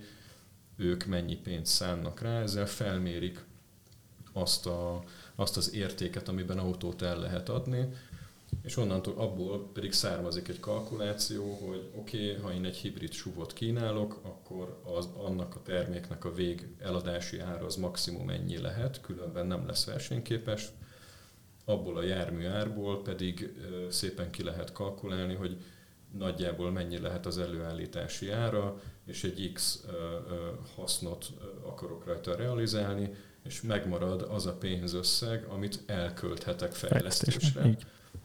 ők mennyi pénzt szánnak rá, ezzel felmérik azt, a, azt az értéket, amiben autót el lehet adni, és onnantól abból pedig származik egy kalkuláció, hogy oké, okay, ha én egy hibrid suvot kínálok, akkor az, annak a terméknek a vég eladási ára az maximum ennyi lehet, különben nem lesz versenyképes. Abból a jármű árból pedig szépen ki lehet kalkulálni, hogy nagyjából mennyi lehet az előállítási ára, és egy X hasznot akarok rajta realizálni, és megmarad az a pénzösszeg, amit elkölthetek fejlesztésre.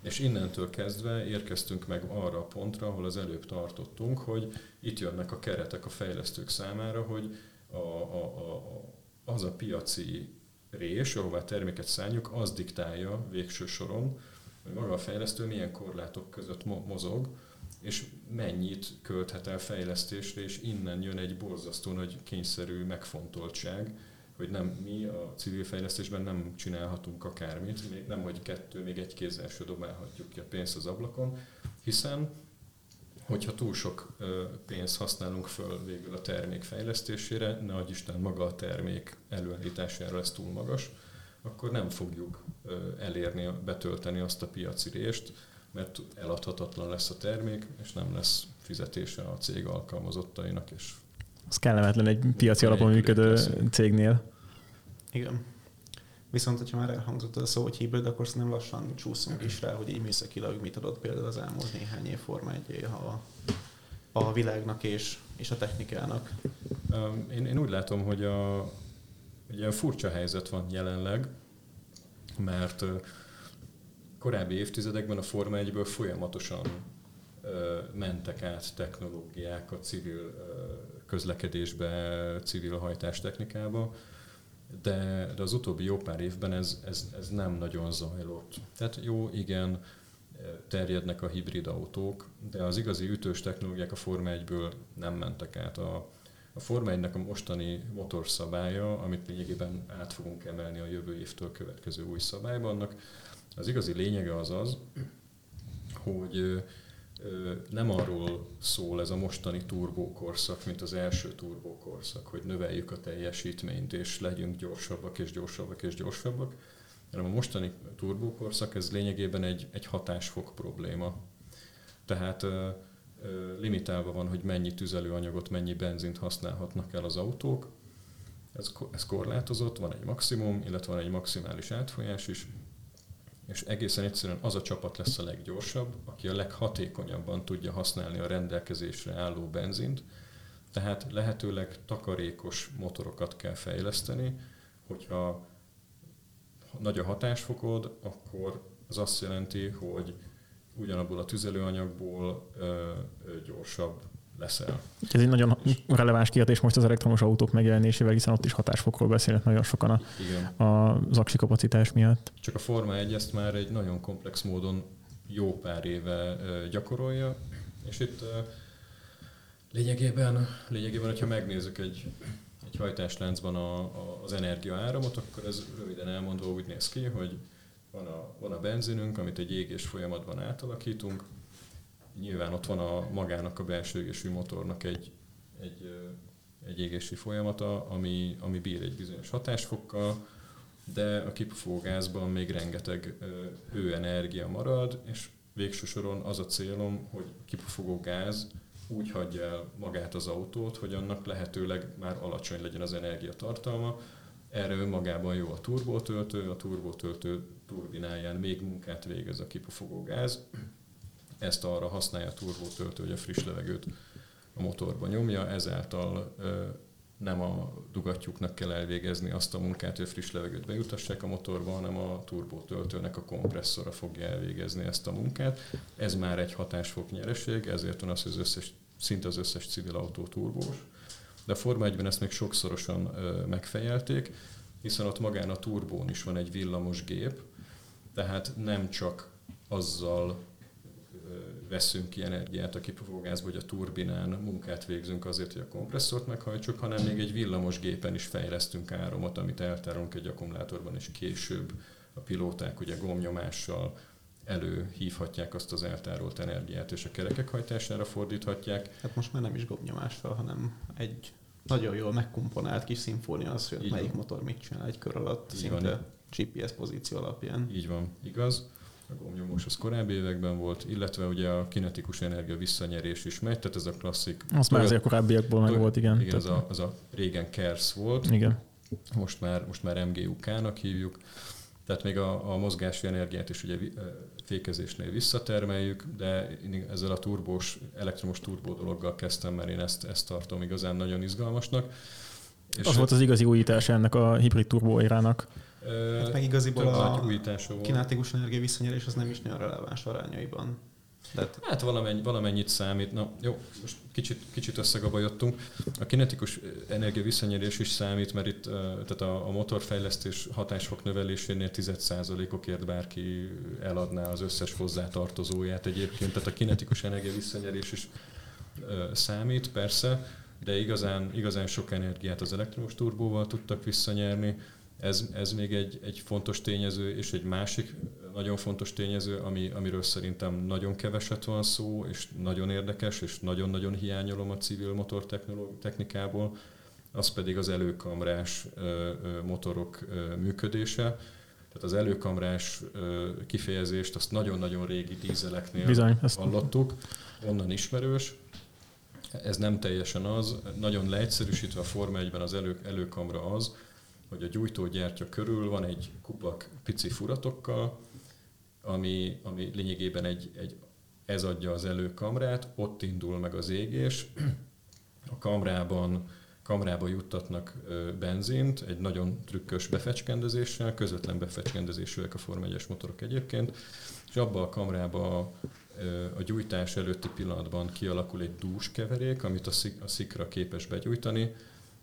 És innentől kezdve érkeztünk meg arra a pontra, ahol az előbb tartottunk, hogy itt jönnek a keretek a fejlesztők számára, hogy a, a, a, az a piaci rés, ahová terméket szálljuk, az diktálja végső soron, hogy maga a fejlesztő milyen korlátok között mozog, és mennyit költhet el fejlesztésre, és innen jön egy borzasztó nagy kényszerű megfontoltság, hogy nem mi a civil fejlesztésben nem csinálhatunk akármit, még nem, hogy kettő, még egy kézzel se dobálhatjuk ki a pénzt az ablakon, hiszen hogyha túl sok pénzt használunk föl végül a termék fejlesztésére, ne adj Isten maga a termék előállítására lesz túl magas, akkor nem fogjuk elérni, betölteni azt a piaci rést, mert eladhatatlan lesz a termék, és nem lesz fizetése a cég alkalmazottainak, és az kellemetlen egy piaci alapon működő cégnél. Igen. Viszont, hogyha már elhangzott a szó, hogy hibrid, akkor nem lassan csúszunk is rá, hogy így műszakilag mit adott például az elmúlt néhány év Forma 1 a, a világnak és, és a technikának. Én, én úgy látom, hogy a, egy ilyen furcsa helyzet van jelenleg, mert korábbi évtizedekben a Forma 1-ből folyamatosan mentek át technológiák a civil közlekedésbe, civil hajtástechnikába, de, de az utóbbi jó pár évben ez, ez, ez nem nagyon zajlott. Tehát jó, igen, terjednek a hibrid autók, de az igazi ütős technológiák a Forma 1-ből nem mentek át. A, a Forma 1 a mostani motorszabálya, amit lényegében át fogunk emelni a jövő évtől következő új szabályban, annak az igazi lényege az az, hogy nem arról szól ez a mostani turbókorszak, mint az első turbókorszak, hogy növeljük a teljesítményt, és legyünk gyorsabbak és gyorsabbak és gyorsabbak, hanem a mostani turbókorszak ez lényegében egy, egy hatásfok probléma. Tehát limitálva van, hogy mennyi tüzelőanyagot, mennyi benzint használhatnak el az autók. Ez, ez korlátozott, van egy maximum, illetve van egy maximális átfolyás is, és egészen egyszerűen az a csapat lesz a leggyorsabb, aki a leghatékonyabban tudja használni a rendelkezésre álló benzint, tehát lehetőleg takarékos motorokat kell fejleszteni, hogyha nagy a hatásfokod, akkor az azt jelenti, hogy ugyanabból a tüzelőanyagból ö, ö, gyorsabb leszel. Ez egy nagyon releváns kérdés most az elektromos autók megjelenésével, hiszen ott is hatásfokról beszélnek nagyon sokan a, Igen. az aksi kapacitás miatt. Csak a Forma 1 ezt már egy nagyon komplex módon jó pár éve gyakorolja, és itt lényegében, lényegében hogyha megnézzük egy, egy hajtásláncban a, a, az energiaáramot, akkor ez röviden elmondva úgy néz ki, hogy van a, van a benzinünk, amit egy égés folyamatban átalakítunk, nyilván ott van a magának a belső égésű motornak egy, egy, egy égési folyamata, ami, ami bír egy bizonyos hatásfokkal, de a kipufogó gázban még rengeteg hőenergia marad, és végső soron az a célom, hogy kipufogó gáz úgy hagyja el magát az autót, hogy annak lehetőleg már alacsony legyen az energiatartalma. Erre önmagában jó a turbótöltő, a turbótöltő turbináján még munkát végez a kipufogó gáz, ezt arra használja a turbótöltő, hogy a friss levegőt a motorba nyomja, ezáltal nem a dugattyúknak kell elvégezni azt a munkát, hogy friss levegőt bejutassák a motorba, hanem a turbótöltőnek a kompresszora fogja elvégezni ezt a munkát. Ez már egy hatásfok nyereség, ezért van az, hogy az összes, szinte az összes civil autó turbós. De a Forma 1-ben ezt még sokszorosan megfejelték, hiszen ott magán a turbón is van egy villamos gép, tehát nem csak azzal veszünk ki energiát a kipufogásból, hogy a turbinán munkát végzünk azért, hogy a kompresszort meghajtsuk, hanem még egy villamos gépen is fejlesztünk áramot, amit eltárolunk egy akkumulátorban, és később a pilóták ugye gomnyomással előhívhatják azt az eltárolt energiát, és a kerekek hajtására fordíthatják. Hát most már nem is gomnyomással, hanem egy nagyon jól megkomponált kis szimfónia az, hogy melyik van. motor mit csinál egy kör alatt, Így szinte van. GPS pozíció alapján. Így van, igaz a gomnyomós az korábbi években volt, illetve ugye a kinetikus energia visszanyerés is megy, tehát ez a klasszik... Az már azért korábbiakból meg volt, igen. Igen, az a, az a régen KERS volt. Igen. Most már, most már MGUK-nak hívjuk. Tehát még a, a mozgási energiát is ugye fékezésnél visszatermeljük, de ezzel a turbós, elektromos turbó dologgal kezdtem, mert én ezt, ezt tartom igazán nagyon izgalmasnak. És az volt az igazi újítás ennek a hibrid turbóérának. Hát meg igaziból a kinetikus energia visszanyerés az nem is nagyon releváns arányaiban. De hát valamennyi, valamennyit számít. Na jó, most kicsit, kicsit összegabajottunk. A kinetikus energia visszanyerés is számít, mert itt tehát a, a motorfejlesztés hatásfok növelésénél 10%-okért bárki eladná az összes hozzátartozóját egyébként. Tehát a kinetikus energia visszanyerés is számít, persze, de igazán, igazán sok energiát az elektromos turbóval tudtak visszanyerni ez, ez még egy, egy fontos tényező, és egy másik nagyon fontos tényező, ami, amiről szerintem nagyon keveset van szó, és nagyon érdekes, és nagyon-nagyon hiányolom a civil motor technikából, az pedig az előkamrás motorok működése. Tehát az előkamrás kifejezést azt nagyon-nagyon régi dízeleknél Bizony, ezt... hallottuk, onnan ismerős. Ez nem teljesen az. Nagyon leegyszerűsítve a Forma 1-ben az elő, előkamra az, hogy a gyújtógyártya körül van egy kupak pici furatokkal, ami, ami lényegében egy, egy, ez adja az előkamrát, ott indul meg az égés, a kamrában kamrába juttatnak benzint egy nagyon trükkös befecskendezéssel, közvetlen befecskendezésűek a Form 1 motorok egyébként, és abba a kamrába a gyújtás előtti pillanatban kialakul egy dús keverék, amit a szikra képes begyújtani,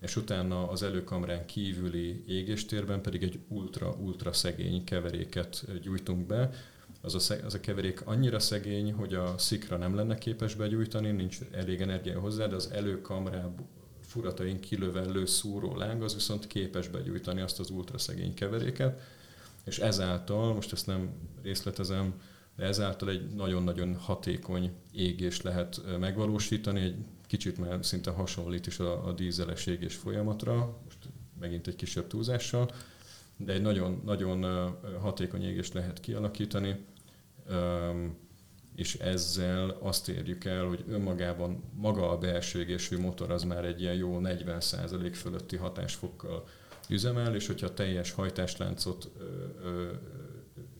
és utána az előkamrán kívüli égéstérben pedig egy ultra-ultra szegény keveréket gyújtunk be. Az a, szeg, az a keverék annyira szegény, hogy a szikra nem lenne képes begyújtani, nincs elég energia hozzá, de az előkamrában furatain kilövellő szúró láng, az viszont képes begyújtani azt az ultraszegény keveréket, és ezáltal, most ezt nem részletezem, de ezáltal egy nagyon-nagyon hatékony égés lehet megvalósítani, egy kicsit már szinte hasonlít is a, a dízeles égés folyamatra, most megint egy kisebb túlzással, de egy nagyon, nagyon hatékony égést lehet kialakítani és ezzel azt érjük el, hogy önmagában maga a belső égésű motor az már egy ilyen jó 40% fölötti hatásfokkal üzemel, és hogyha teljes hajtásláncot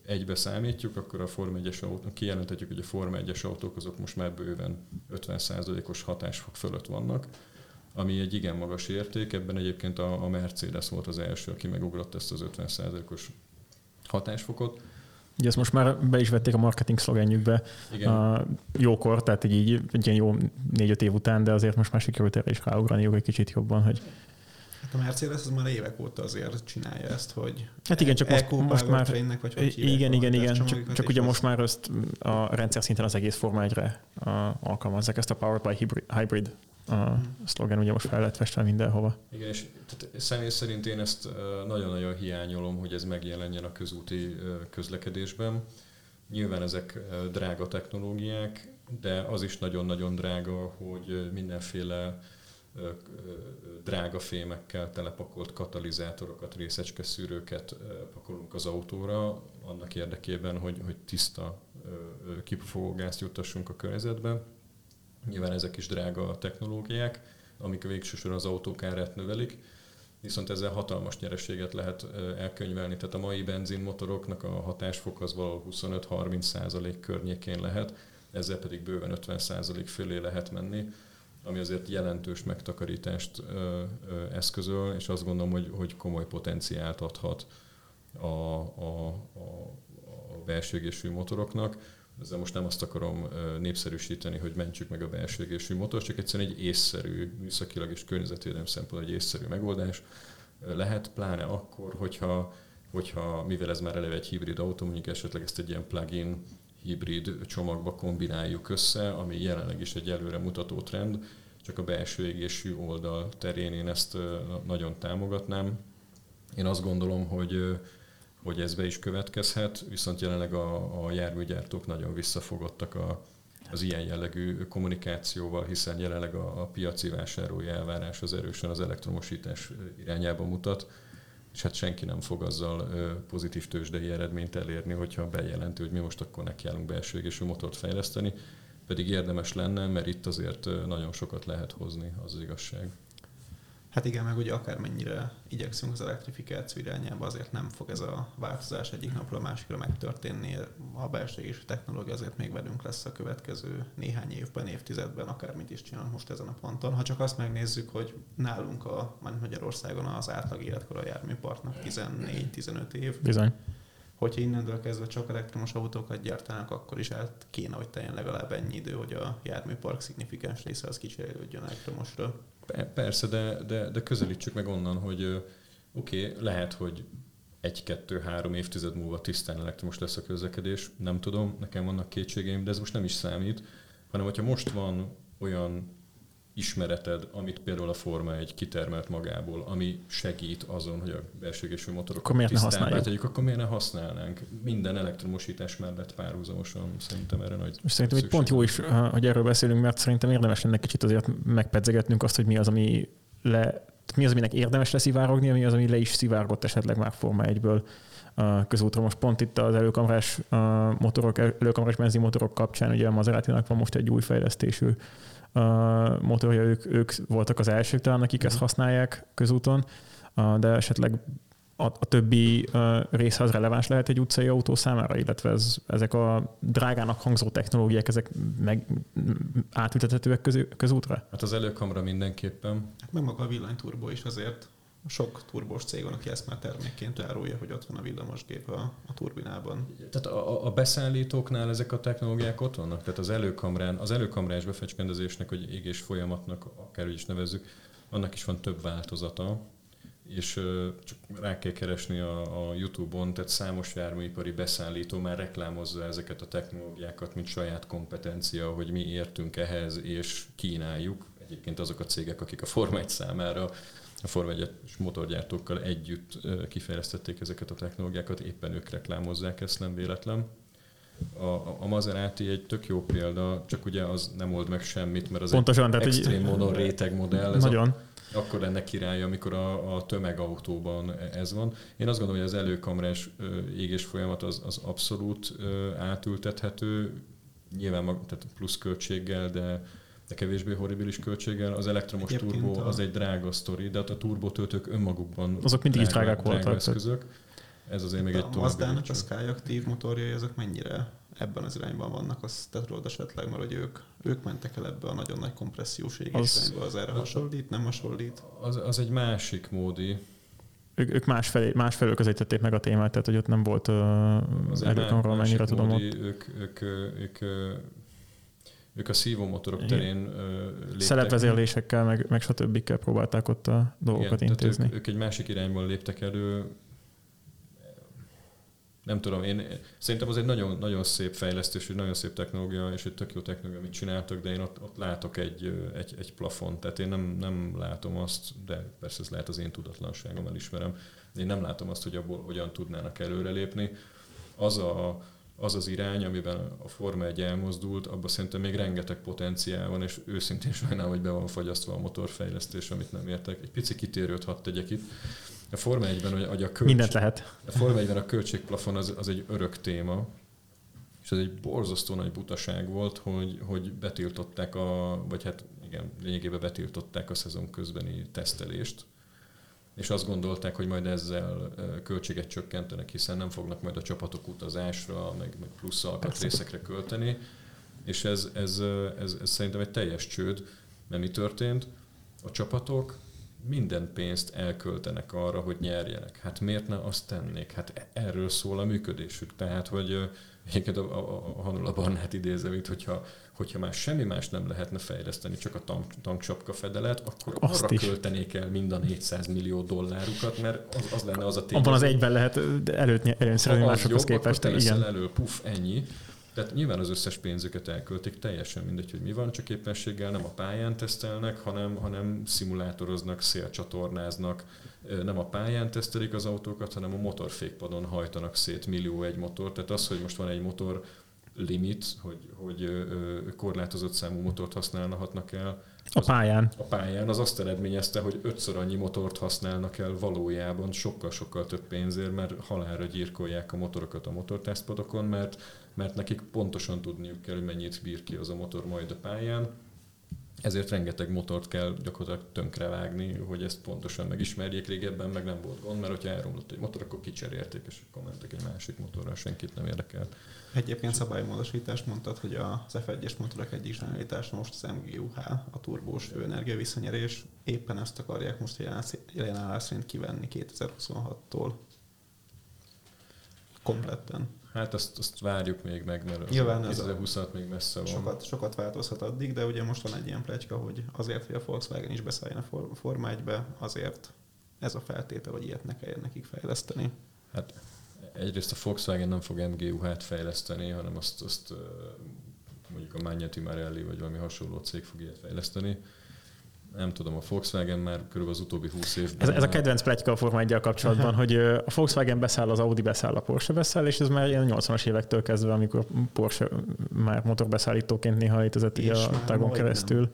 egybe számítjuk, akkor a Form 1-es autó, kijelenthetjük, hogy a Form 1-es autók azok most már bőven 50%-os hatásfok fölött vannak, ami egy igen magas érték. Ebben egyébként a, a Mercedes volt az első, aki megugrott ezt az 50%-os hatásfokot. Ugye ezt most már be is vették a marketing szlogenjükbe A jókor, tehát így, egy ilyen jó négy-öt év után, de azért most már sikerült erre is ráugraniuk egy kicsit jobban, hogy Hát a Mercedes az már évek óta azért csinálja ezt, hogy Hát igen, csak most, most már... vagy hogy igen, igen, igen, csak, csak ugye most már ezt a rendszer szinten az egész Forma 1-re alkalmazzák ezt a Powered by Hybrid a hmm. szlogen, ugye most fel lett festve mindenhova. Igen, és tehát személy szerint én ezt nagyon-nagyon hiányolom, hogy ez megjelenjen a közúti közlekedésben. Nyilván ezek drága technológiák, de az is nagyon-nagyon drága, hogy mindenféle drága fémekkel telepakolt katalizátorokat, részecske szűrőket pakolunk az autóra, annak érdekében, hogy, hogy tiszta kipufogógázt juttassunk a környezetbe. Nyilván ezek is drága technológiák, amik a végső soron az autók árát növelik, viszont ezzel hatalmas nyereséget lehet elkönyvelni. Tehát a mai benzinmotoroknak a hatásfok az valahol 25-30 százalék környékén lehet, ezzel pedig bőven 50 százalék fölé lehet menni ami azért jelentős megtakarítást ö, ö, eszközöl, és azt gondolom, hogy, hogy komoly potenciált adhat a, a, a, a belső égésű motoroknak. Ezzel most nem azt akarom népszerűsíteni, hogy mentsük meg a belső égésű motor, csak egyszerűen egy észszerű, műszakilag és környezetvédelem szempontból egy észszerű megoldás lehet, pláne akkor, hogyha, hogyha mivel ez már eleve egy hibrid autó, mondjuk esetleg ezt egy ilyen plug-in hibrid csomagba kombináljuk össze, ami jelenleg is egy előre mutató trend, csak a belső égésű oldal terén én ezt nagyon támogatnám. Én azt gondolom, hogy hogy ez be is következhet, viszont jelenleg a, a járműgyártók nagyon visszafogottak a, az ilyen jellegű kommunikációval, hiszen jelenleg a, a piaci vásárlói elvárás az erősen az elektromosítás irányába mutat, és hát senki nem fog azzal pozitív tőzsdei eredményt elérni, hogyha bejelenti, hogy mi most akkor nekiállunk belső égésű motort fejleszteni, pedig érdemes lenne, mert itt azért nagyon sokat lehet hozni, az, az igazság. Hát igen, meg ugye akármennyire igyekszünk az elektrifikáció irányába, azért nem fog ez a változás egyik napról a másikra megtörténni. A belső és technológia azért még velünk lesz a következő néhány évben, évtizedben, akármit is csinálunk most ezen a ponton. Ha csak azt megnézzük, hogy nálunk a Magyarországon az átlag életkor a járműpartnak 14-15 év. Bizony hogyha innentől kezdve csak elektromos autókat gyártanak, akkor is át kéne, hogy teljen legalább ennyi idő, hogy a járműpark szignifikáns része az kicserélődjön elektromosra. Persze, de, de, de közelítsük meg onnan, hogy oké, okay, lehet, hogy egy-kettő-három évtized múlva tisztán elektromos lesz a közlekedés, nem tudom, nekem vannak kétségeim, de ez most nem is számít, hanem hogyha most van olyan ismereted, amit például a Forma egy kitermelt magából, ami segít azon, hogy a belső égésű motorokat akkor miért ne használjuk? Tegyük, akkor miért ne használnánk? Minden elektromosítás mellett párhuzamosan szerintem erre nagy És szerintem egy pont jó is, hogy erről beszélünk, mert szerintem érdemes lenne kicsit azért megpedzegetnünk azt, hogy mi az, ami le, mi az, aminek érdemes leszivárogni, mi az, ami le is szivárgott esetleg már Forma 1-ből közútra. Most pont itt az előkamrás motorok, előkamrás benzinmotorok kapcsán ugye a maserati van most egy új fejlesztésű motorja, ők, ők voltak az elsők talán, akik ezt mhm. használják közúton, de esetleg a, a többi uh, része az releváns lehet egy utcai autó számára, illetve ez, ezek a drágának hangzó technológiák, ezek meg átültethetőek köz, közútra? Hát az előkamra mindenképpen. Hát meg maga a villanyturbó is azért. Sok turbós cég van, aki ezt már termékként árulja, hogy ott van a villamosgép a, a turbinában. Tehát a, a beszállítóknál ezek a technológiák ott vannak? Tehát az előkamrán, az előkamrás befecskendezésnek, hogy égés folyamatnak, akár is nevezzük, annak is van több változata és csak rá kell keresni a, a YouTube-on, tehát számos járműipari beszállító már reklámozza ezeket a technológiákat, mint saját kompetencia, hogy mi értünk ehhez, és kínáljuk. Egyébként azok a cégek, akik a Forma 1 számára a Forma 1 motorgyártókkal együtt kifejlesztették ezeket a technológiákat, éppen ők reklámozzák ezt, nem véletlen. A, a Maserati egy tök jó példa, csak ugye az nem old meg semmit, mert az Pontosan, egy extrém monon réteg modell. Ez nagyon. A, akkor lenne király, amikor a, a tömegautóban ez van. Én azt gondolom, hogy az előkamrás égés folyamat az, az abszolút átültethető, nyilván tehát plusz költséggel, de de kevésbé horribilis költséggel. Az elektromos Egyébként turbo a... az egy drága sztori, de hát a turbotöltők önmagukban azok mindig drága, is drágák drága voltak. eszközök. Ez azért még egy további. A Mazdának a Sky aktív motorjai, azok mennyire ebben az irányban vannak, azt te tudod esetleg, mert hogy ők, ők mentek el ebbe a nagyon nagy kompressziós égés az, az erre hasonlít, nem hasonlít? Az, az egy másik módi. Ők, ők másfelé, másfelől közelítették meg a témát, tehát hogy ott nem volt uh, előkamról, mennyire tudom módi, ott. Ők, ők, ők, ők, ők a szívómotorok Igen. terén léptek. Szelepvezérlésekkel, meg, meg stb. próbálták ott a dolgokat Igen, intézni. Ők, ők egy másik irányból léptek elő, nem tudom, én szerintem az egy nagyon, nagyon szép fejlesztés, egy nagyon szép technológia, és egy tök jó technológia, amit csináltak, de én ott, ott látok egy, egy, egy plafon, tehát én nem, nem látom azt, de persze ez lehet az én tudatlanságom, elismerem, én nem látom azt, hogy abból hogyan tudnának előrelépni. Az a, az az irány, amiben a Forma 1 elmozdult, abban szerintem még rengeteg potenciál van, és őszintén sajnálom, hogy be van fagyasztva a motorfejlesztés, amit nem értek. Egy pici kitérőt hadd tegyek itt. A Forma 1-ben, hogy a költség, Mindent lehet. A Forma 1-ben a költségplafon az, az egy örök téma, és ez egy borzasztó nagy butaság volt, hogy, hogy betiltották a, vagy hát igen, lényegében betiltották a szezon közbeni tesztelést, és azt gondolták, hogy majd ezzel költséget csökkentenek, hiszen nem fognak majd a csapatok utazásra, meg, meg plusz alkatrészekre költeni, és ez, ez, ez, ez szerintem egy teljes csőd, mert mi történt? A csapatok minden pénzt elköltenek arra, hogy nyerjenek. Hát miért ne azt tennék? Hát erről szól a működésük. Tehát, hogy egyébként a, a, a Hanula Barnát idézem itt, hogyha, hogyha már semmi más nem lehetne fejleszteni, csak a tank, tanksapka fedelet, akkor azt arra is. költenék el mind a 400 millió dollárukat, mert az, az lenne az a tény. Abban az egyben lehet előtt előnyszerűen másokhoz képest. Igen. elő, puf, ennyi. Tehát nyilván az összes pénzüket elköltik, teljesen mindegy, hogy mi van, csak éppenséggel nem a pályán tesztelnek, hanem, hanem szimulátoroznak, szélcsatornáznak, nem a pályán tesztelik az autókat, hanem a motorfékpadon hajtanak szét millió egy motor. Tehát az, hogy most van egy motor limit, hogy, hogy korlátozott számú motort használhatnak el, a pályán. A pályán az azt eredményezte, hogy ötször annyi motort használnak el valójában sokkal-sokkal több pénzért, mert halálra gyírkolják a motorokat a motortesztpadokon, mert, mert nekik pontosan tudniuk kell, hogy mennyit bír ki az a motor majd a pályán. Ezért rengeteg motort kell gyakorlatilag tönkrevágni, hogy ezt pontosan megismerjék. Régebben meg nem volt gond, mert hogyha elromlott egy motor, akkor kicserélték, és akkor mentek egy másik motorra, senkit nem érdekelt. Egyébként szabálymódosítás mondtad, hogy az F1-es motorok egyik zsenialitása most az MGUH, a turbós hőenergia visszanyerés. Éppen ezt akarják most jelen állás szerint kivenni 2026-tól. Kompletten. Hát azt, azt várjuk még meg, mert Nyilván ez 2020 még messze van. Sokat, sokat változhat addig, de ugye most van egy ilyen pletyka, hogy azért, hogy a Volkswagen is beszálljon a Forma 1-be, azért ez a feltétel, hogy ilyet ne kelljen nekik fejleszteni. Hát egyrészt a Volkswagen nem fog MGUH-t fejleszteni, hanem azt, azt mondjuk a Magneti Marelli vagy valami hasonló cég fog ilyet fejleszteni. Nem tudom, a Volkswagen már körülbelül az utóbbi 20 évben... Ez, ez a kedvenc pletyka a Forma 1 kapcsolatban, hogy a Volkswagen beszáll, az Audi beszáll, a Porsche beszáll, és ez már ilyen 80-as évektől kezdve, amikor Porsche már motorbeszállítóként néha létezett a tagon keresztül. Nem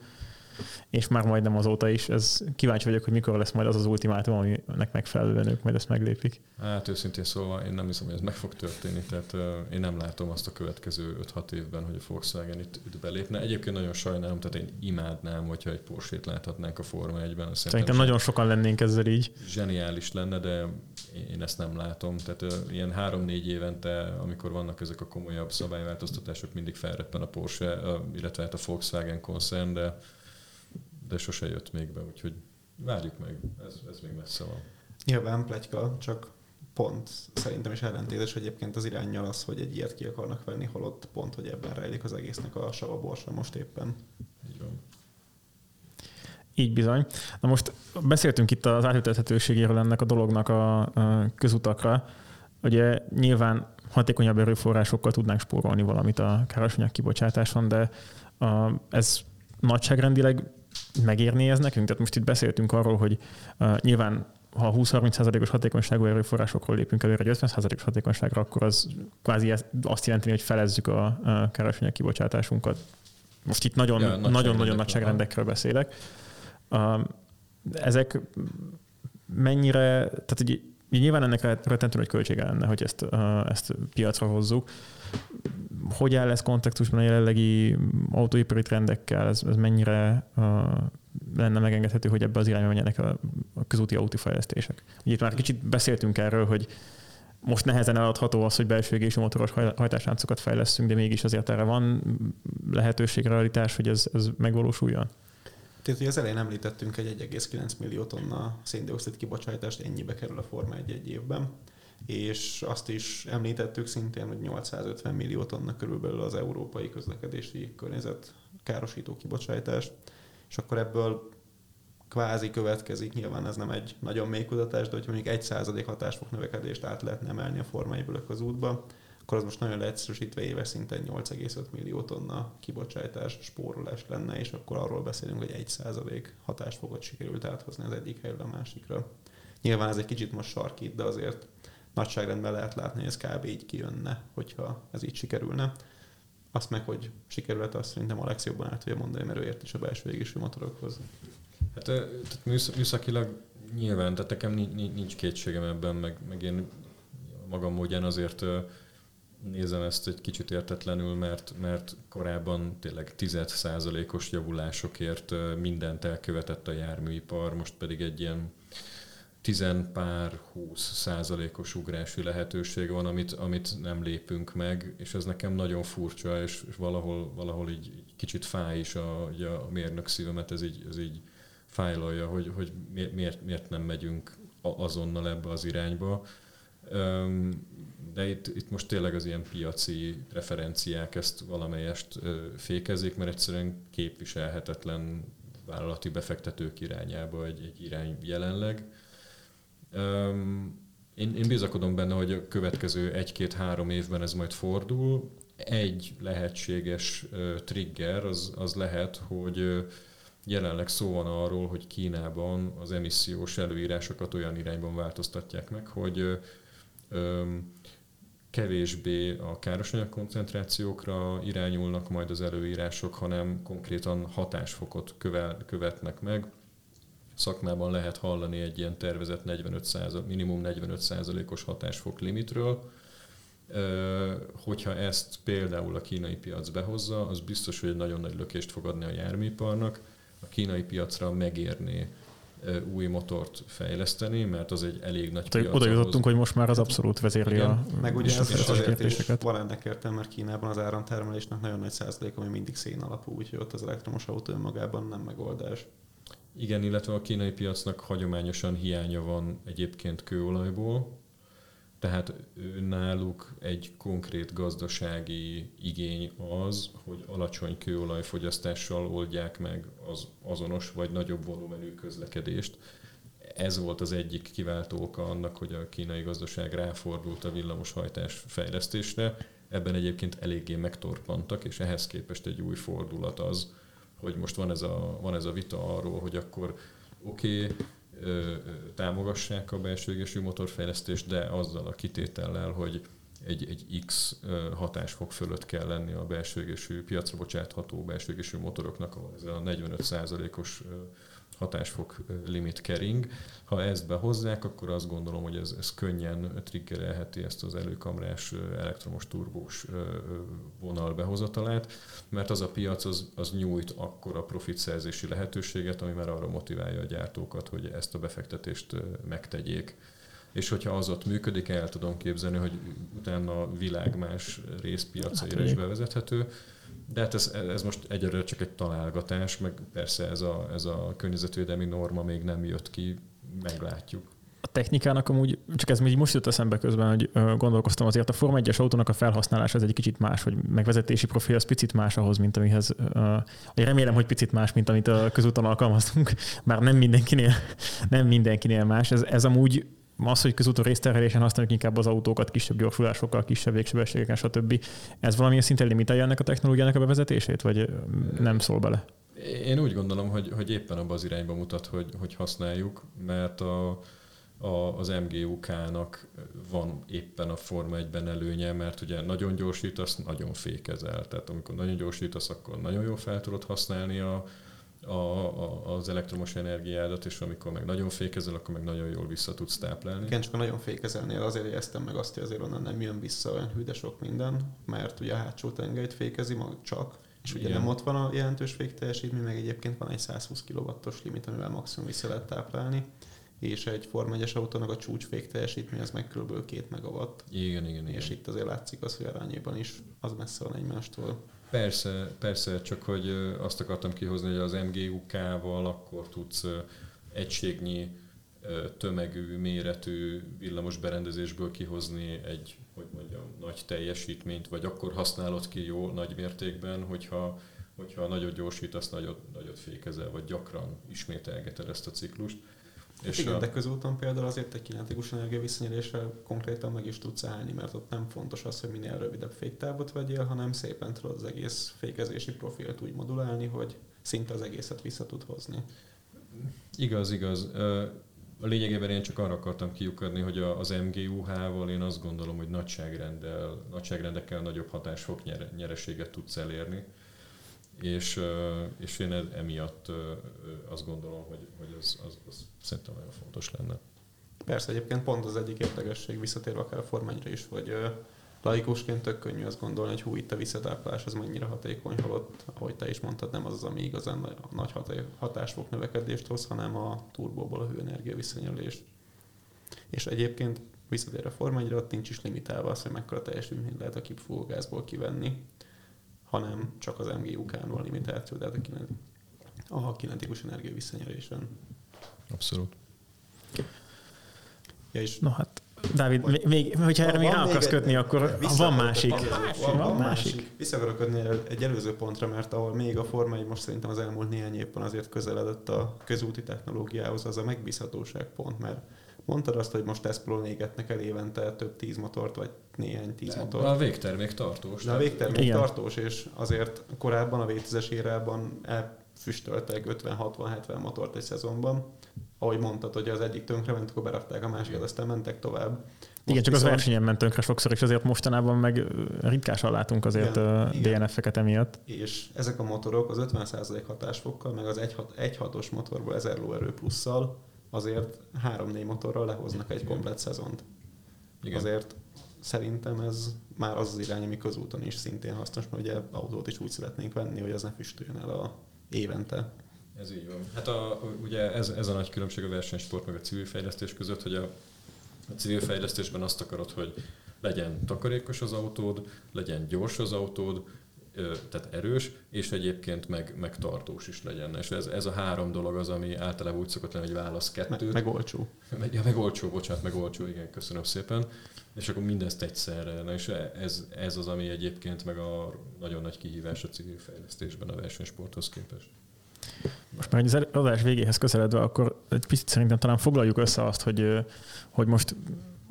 és már majdnem azóta is. Ez kíváncsi vagyok, hogy mikor lesz majd az az ultimátum, aminek megfelelően ők majd ezt meglépik. Hát őszintén szóval én nem hiszem, hogy ez meg fog történni, tehát én nem látom azt a következő 5-6 évben, hogy a Volkswagen itt, itt belépne. Egyébként nagyon sajnálom, tehát én imádnám, hogyha egy Porsche-t láthatnánk a Forma 1-ben. Szerintem, nagyon sokan lennénk ezzel így. Zseniális lenne, de én ezt nem látom. Tehát ilyen 3-4 évente, amikor vannak ezek a komolyabb szabályváltoztatások, mindig felreppen a Porsche, illetve hát a Volkswagen koncern, de, de sose jött még be, úgyhogy várjuk meg, ez, ez még messze van. Nyilván plegyka, csak pont szerintem is ellentétes egyébként az irányjal az, hogy egy ilyet ki akarnak venni, holott pont, hogy ebben rejlik az egésznek a sava borsa most éppen. Így van. Így bizony. Na most beszéltünk itt az átültethetőségéről ennek a dolognak a közutakra. Ugye nyilván hatékonyabb erőforrásokkal tudnánk spórolni valamit a károsanyag kibocsátáson, de ez nagyságrendileg megérné ez nekünk? Tehát most itt beszéltünk arról, hogy nyilván ha 20-30%-os hatékonyságú erőforrásokról lépünk előre egy 50%-os hatékonyságra, akkor az kvázi azt jelenti, hogy felezzük a károsanyag kibocsátásunkat. Most itt nagyon-nagyon nagyságrendekről beszélek. Ezek mennyire, tehát hogy nyilván ennek rettentő nagy költsége lenne, hogy ezt, ezt piacra hozzuk. Hogy áll ez kontextusban a jelenlegi autóipari trendekkel? Ez, ez mennyire lenne megengedhető, hogy ebbe az irányba menjenek a, a közúti autófejlesztések? Ugye itt már kicsit beszéltünk erről, hogy most nehezen eladható az, hogy belső égésű motoros hajtásláncokat fejlesztünk, de mégis azért erre van lehetőség, realitás, hogy ez, ez megvalósuljon? Tehát, hogy az elején említettünk egy 1,9 millió tonna széndiokszid kibocsátást, ennyibe kerül a Forma egy, egy évben, és azt is említettük szintén, hogy 850 millió tonna körülbelül az európai közlekedési környezet károsító kibocsátás, és akkor ebből kvázi következik, nyilván ez nem egy nagyon mély kutatás, de hogyha mondjuk egy százalék hatásfok növekedést át lehetne emelni a formaiből az útba, akkor az most nagyon leegyszerűsítve éves szinten 8,5 millió tonna kibocsátás, spórolás lenne, és akkor arról beszélünk, hogy 1 százalék hatásfokot sikerült áthozni az egyik helyről a másikra. Nyilván ez egy kicsit most sarkít, de azért nagyságrendben lehet látni, hogy ez kb. így kijönne, hogyha ez így sikerülne. Azt meg, hogy sikerült, azt szerintem Alex jobban át tudja mondani, mert ő ért is a belső égésű motorokhoz. Hát tehát műszakilag nyilván, tehát nekem nincs kétségem ebben, meg, meg én magam módján azért nézem ezt egy kicsit értetlenül, mert, mert korábban tényleg 10%-os javulásokért mindent elkövetett a járműipar, most pedig egy ilyen tizenpár, 20 százalékos ugrási lehetőség van, amit, amit nem lépünk meg, és ez nekem nagyon furcsa, és, és valahol, valahol így, így kicsit fáj is a, a mérnök szívemet, ez így, ez így fájlalja, hogy, hogy miért, miért nem megyünk azonnal ebbe az irányba de itt, itt most tényleg az ilyen piaci referenciák ezt valamelyest fékezik, mert egyszerűen képviselhetetlen vállalati befektetők irányába egy, egy irány jelenleg. Én, én bizakodom benne, hogy a következő egy-két-három évben ez majd fordul. Egy lehetséges trigger az, az lehet, hogy jelenleg szó van arról, hogy Kínában az emissziós előírásokat olyan irányban változtatják meg, hogy kevésbé a károsanyag koncentrációkra irányulnak majd az előírások, hanem konkrétan hatásfokot követnek meg. Szakmában lehet hallani egy ilyen tervezett 45 minimum 45%-os hatásfok limitről. Hogyha ezt például a kínai piac behozza, az biztos, hogy egy nagyon nagy lökést fog adni a járműiparnak. A kínai piacra megérné új motort fejleszteni, mert az egy elég nagy piac. Oda jutottunk, hogy most már az abszolút vezérli Igen. a Meg ugye ez azért is van ennek értelme, mert Kínában az áramtermelésnek nagyon nagy százalék, ami mindig szén alapú, úgyhogy ott az elektromos autó önmagában nem megoldás. Igen, illetve a kínai piacnak hagyományosan hiánya van egyébként kőolajból, tehát náluk egy konkrét gazdasági igény az, hogy alacsony kőolajfogyasztással oldják meg az azonos vagy nagyobb volumenű közlekedést. Ez volt az egyik kiváltó oka annak, hogy a kínai gazdaság ráfordult a villamoshajtás fejlesztésre. Ebben egyébként eléggé megtorpantak, és ehhez képest egy új fordulat az, hogy most van ez a, van ez a vita arról, hogy akkor oké, okay, támogassák a belső égésű motorfejlesztést, de azzal a kitétellel, hogy egy, egy X hatásfok fölött kell lenni a belső égésű, piacra bocsátható belső égésű motoroknak, ahol ez a 45%-os hatásfok limit kering. Ha ezt behozzák, akkor azt gondolom, hogy ez, ez könnyen triggerelheti ezt az előkamrás elektromos turbós vonal behozatalát, mert az a piac az, az nyújt akkor a profit szerzési lehetőséget, ami már arra motiválja a gyártókat, hogy ezt a befektetést megtegyék és hogyha az ott működik, el tudom képzelni, hogy utána a világ más részpiacaira hát, is bevezethető. De hát ez, ez most egyelőre csak egy találgatás, meg persze ez a, ez a környezetvédelmi norma még nem jött ki, meglátjuk. A technikának amúgy, csak ez még most jött eszembe közben, hogy gondolkoztam azért a Forma 1-es autónak a felhasználása ez egy kicsit más, vagy megvezetési profil az picit más ahhoz, mint amihez, remélem, hogy picit más, mint amit a közúton alkalmaztunk, bár nem mindenkinél, nem mindenkinél más. Ez, ez amúgy az, hogy közúton részterhelésen használjuk inkább az autókat kisebb gyorsulásokkal, kisebb végsebességeken, stb. Ez valamilyen szinten limitálja ennek a technológiának a bevezetését, vagy nem szól bele? Én úgy gondolom, hogy, hogy éppen abban az irányba mutat, hogy, hogy használjuk, mert a, a, az MGUK-nak van éppen a Forma 1-ben előnye, mert ugye nagyon gyorsítasz, nagyon fékezel. Tehát amikor nagyon gyorsítasz, akkor nagyon jól fel tudod használni a, a, a, az elektromos energiádat, és amikor meg nagyon fékezel, akkor meg nagyon jól vissza tudsz táplálni. Igen, csak a nagyon fékezelnél azért éreztem meg azt, hogy azért onnan nem jön vissza olyan hű, sok minden, mert ugye a hátsó tengelyt fékezi mag csak, és ugye Igen. nem ott van a jelentős fékteljesítmény, meg egyébként van egy 120 kW-os limit, amivel maximum vissza lehet táplálni és egy Form 1 autónak a csúcs fékteljesítmény az meg kb. 2 megawatt. Igen, igen, és igen. itt azért látszik az, hogy arányében is az messze van egymástól. Persze, persze, csak hogy azt akartam kihozni, hogy az MGUK-val akkor tudsz egységnyi tömegű, méretű villamos berendezésből kihozni egy, hogy mondjam, nagy teljesítményt, vagy akkor használod ki jó nagy mértékben, hogyha, hogyha nagyot gyorsítasz, nagyot, nagyot fékezel, vagy gyakran ismételgeted ezt a ciklust. És igen, a... de közúton például azért egy kinetikus energia visszanyerésre konkrétan meg is tudsz állni, mert ott nem fontos az, hogy minél rövidebb féktávot vegyél, hanem szépen tudod az egész fékezési profilt úgy modulálni, hogy szinte az egészet vissza tud hozni. Igaz, igaz. A lényegében én csak arra akartam kiukadni, hogy az MGUH-val én azt gondolom, hogy nagyságrendel, nagyságrendekkel nagyobb hatásfok nyereséget tudsz elérni és, és én emiatt azt gondolom, hogy, hogy ez az, az szerintem nagyon fontos lenne. Persze, egyébként pont az egyik érdekesség visszatérve akár a formányra is, hogy laikusként tök könnyű azt gondolni, hogy hú, itt a visszatáplás az mennyire hatékony, holott, ahogy te is mondtad, nem az az, ami igazán nagy hatásfok növekedést hoz, hanem a turbóból a hőenergia visszanyerés. És egyébként visszatérve a formányra, ott nincs is limitálva az, hogy mekkora teljesítményt lehet a kipfúvó gázból kivenni hanem csak az MGUK-n van limitáció, tehát a, kinet, a kinetikus energia visszanyerésen. Abszolút. Ja, és no hát, Dávid, vagy, még, hogyha erre még rá akarsz kötni, akkor van másik. Van, van, van másik. Vissza akarok kötni egy előző pontra, mert ahol még a Forma 1 most szerintem az elmúlt néhány évben azért közeledett a közúti technológiához, az a megbízhatóság pont, mert Mondtad azt, hogy most Espolon égetnek el évente több tíz motort, vagy néhány tíz De motort. A végtermék tartós. De a végtermék igen. tartós, és azért korábban a V10-es érában elfüstöltek 50-60-70 motort egy szezonban. Ahogy mondtad, hogy az egyik ment, akkor berakták a másikat, aztán mentek tovább. Most igen, csak viszont... az versenyen ment tönkre sokszor, és azért mostanában meg ritkásan látunk azért DNF-eket emiatt. És ezek a motorok az 50% hatásfokkal, meg az 1.6-os motorból 1000 lóerő plusszal azért három-négy motorral lehoznak egy komplet szezont. Igen. Azért szerintem ez már az az irány, ami közúton is szintén hasznos, mert ugye autót is úgy szeretnénk venni, hogy az ne füstöljön el a évente. Ez így van. Hát a, ugye ez, ez a nagy különbség a versenysport meg a civil fejlesztés között, hogy a, a civil fejlesztésben azt akarod, hogy legyen takarékos az autód, legyen gyors az autód, tehát erős, és egyébként meg, meg tartós is legyen. És ez, ez a három dolog az, ami általában úgy szokott lenni, hogy válasz kettő. Meg, meg olcsó. Meg, ja, meg olcsó, bocsánat, meg olcsó, igen, köszönöm szépen. És akkor mindezt egyszerre. Na, és ez, ez az, ami egyébként meg a nagyon nagy kihívás a civil fejlesztésben a versenysporthoz képest. Most már az adás végéhez közeledve, akkor egy picit szerintem talán foglaljuk össze azt, hogy, hogy most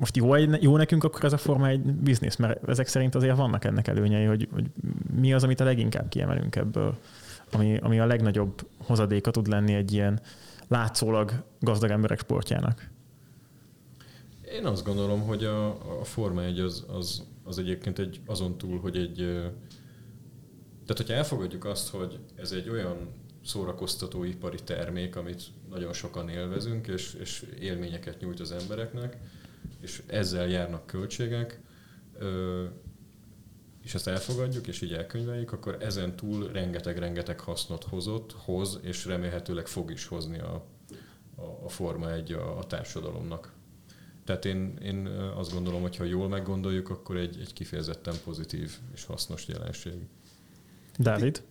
most jó, jó nekünk akkor ez a Forma egy biznisz, mert ezek szerint azért vannak ennek előnyei, hogy, hogy mi az, amit a leginkább kiemelünk ebből, ami, ami a legnagyobb hozadéka tud lenni egy ilyen látszólag gazdag emberek sportjának. Én azt gondolom, hogy a, a Forma 1 az, az, az egyébként egy, azon túl, hogy egy... Tehát, hogyha elfogadjuk azt, hogy ez egy olyan szórakoztató ipari termék, amit nagyon sokan élvezünk, és, és élményeket nyújt az embereknek, és ezzel járnak költségek, és ezt elfogadjuk, és így elkönyveljük, akkor ezen túl rengeteg-rengeteg hasznot hozott, hoz, és remélhetőleg fog is hozni a, a, Forma egy a, a társadalomnak. Tehát én, én azt gondolom, hogy ha jól meggondoljuk, akkor egy, egy kifejezetten pozitív és hasznos jelenség. Dávid?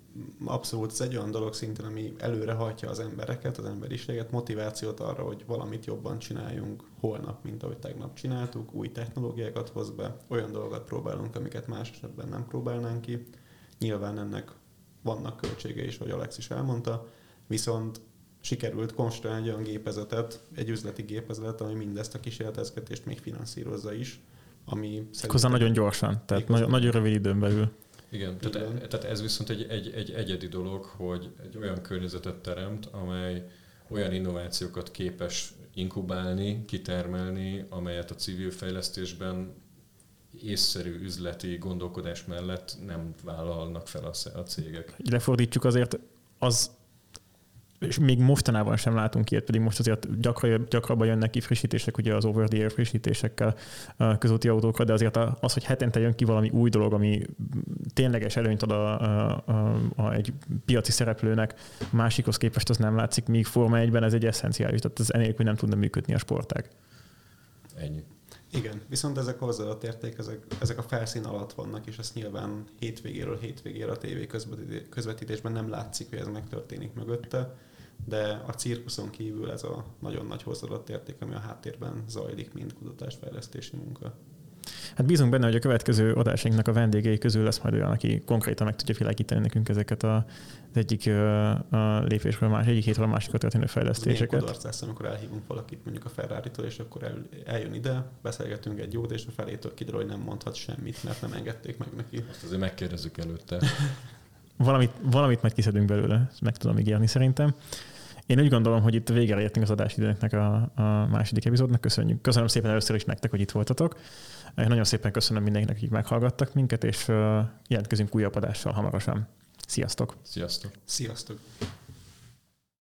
Abszolút, ez egy olyan dolog szintén, ami előre hajtja az embereket, az emberiséget, motivációt arra, hogy valamit jobban csináljunk holnap, mint ahogy tegnap csináltuk, új technológiákat hoz be, olyan dolgokat próbálunk, amiket más esetben nem próbálnánk ki. Nyilván ennek vannak költsége is, ahogy Alex is elmondta, viszont sikerült konstruálni egy olyan gépezetet, egy üzleti gépezetet, ami mindezt a kísérletezgetést még finanszírozza is, ami szerintem... nagyon gyorsan, tehát nagyon, nagyon rövid időn belül. Igen, tehát, tehát ez viszont egy, egy, egy egyedi dolog, hogy egy olyan környezetet teremt, amely olyan innovációkat képes inkubálni, kitermelni, amelyet a civil fejlesztésben észszerű üzleti gondolkodás mellett nem vállalnak fel a cégek. Lefordítsuk azért, az és még mostanában sem látunk ilyet, pedig most azért gyakran, gyakrabban jönnek ki frissítések, ugye az over the air frissítésekkel közúti autókra, de azért az, hogy hetente jön ki valami új dolog, ami tényleges előnyt ad a, a, a, a egy piaci szereplőnek, másikhoz képest az nem látszik, míg Forma 1-ben ez egy eszenciális, tehát ez enélkül nem tudna működni a sportág. Ennyi. Igen, viszont ezek hozzáadott érték, ezek, ezek a felszín alatt vannak, és ezt nyilván hétvégéről hétvégére a tévé közvetítésben nem látszik, hogy ez megtörténik mögötte de a cirkuszon kívül ez a nagyon nagy hozzáadott érték, ami a háttérben zajlik, mint kutatásfejlesztési munka. Hát bízunk benne, hogy a következő adásainknak a vendégei közül lesz majd olyan, aki konkrétan meg tudja világítani nekünk ezeket a, az egyik a lépésről, más, egyik hétről a másikra történő fejlesztéseket. Ez lesz, amikor elhívunk valakit mondjuk a ferrari és akkor el, eljön ide, beszélgetünk egy jót, és a felétől kiderül, hogy nem mondhat semmit, mert nem engedték meg neki. Azt azért megkérdezzük előtte. valamit, valamit majd kiszedünk belőle, ezt meg tudom ígérni szerintem. Én úgy gondolom, hogy itt végére értünk az adásidőnek a, a második epizódnak. Köszönjük. Köszönöm szépen először is nektek, hogy itt voltatok. Én nagyon szépen köszönöm mindenkinek, akik meghallgattak minket, és jelentkezünk újabb adással hamarosan. Sziasztok! Sziasztok! Sziasztok!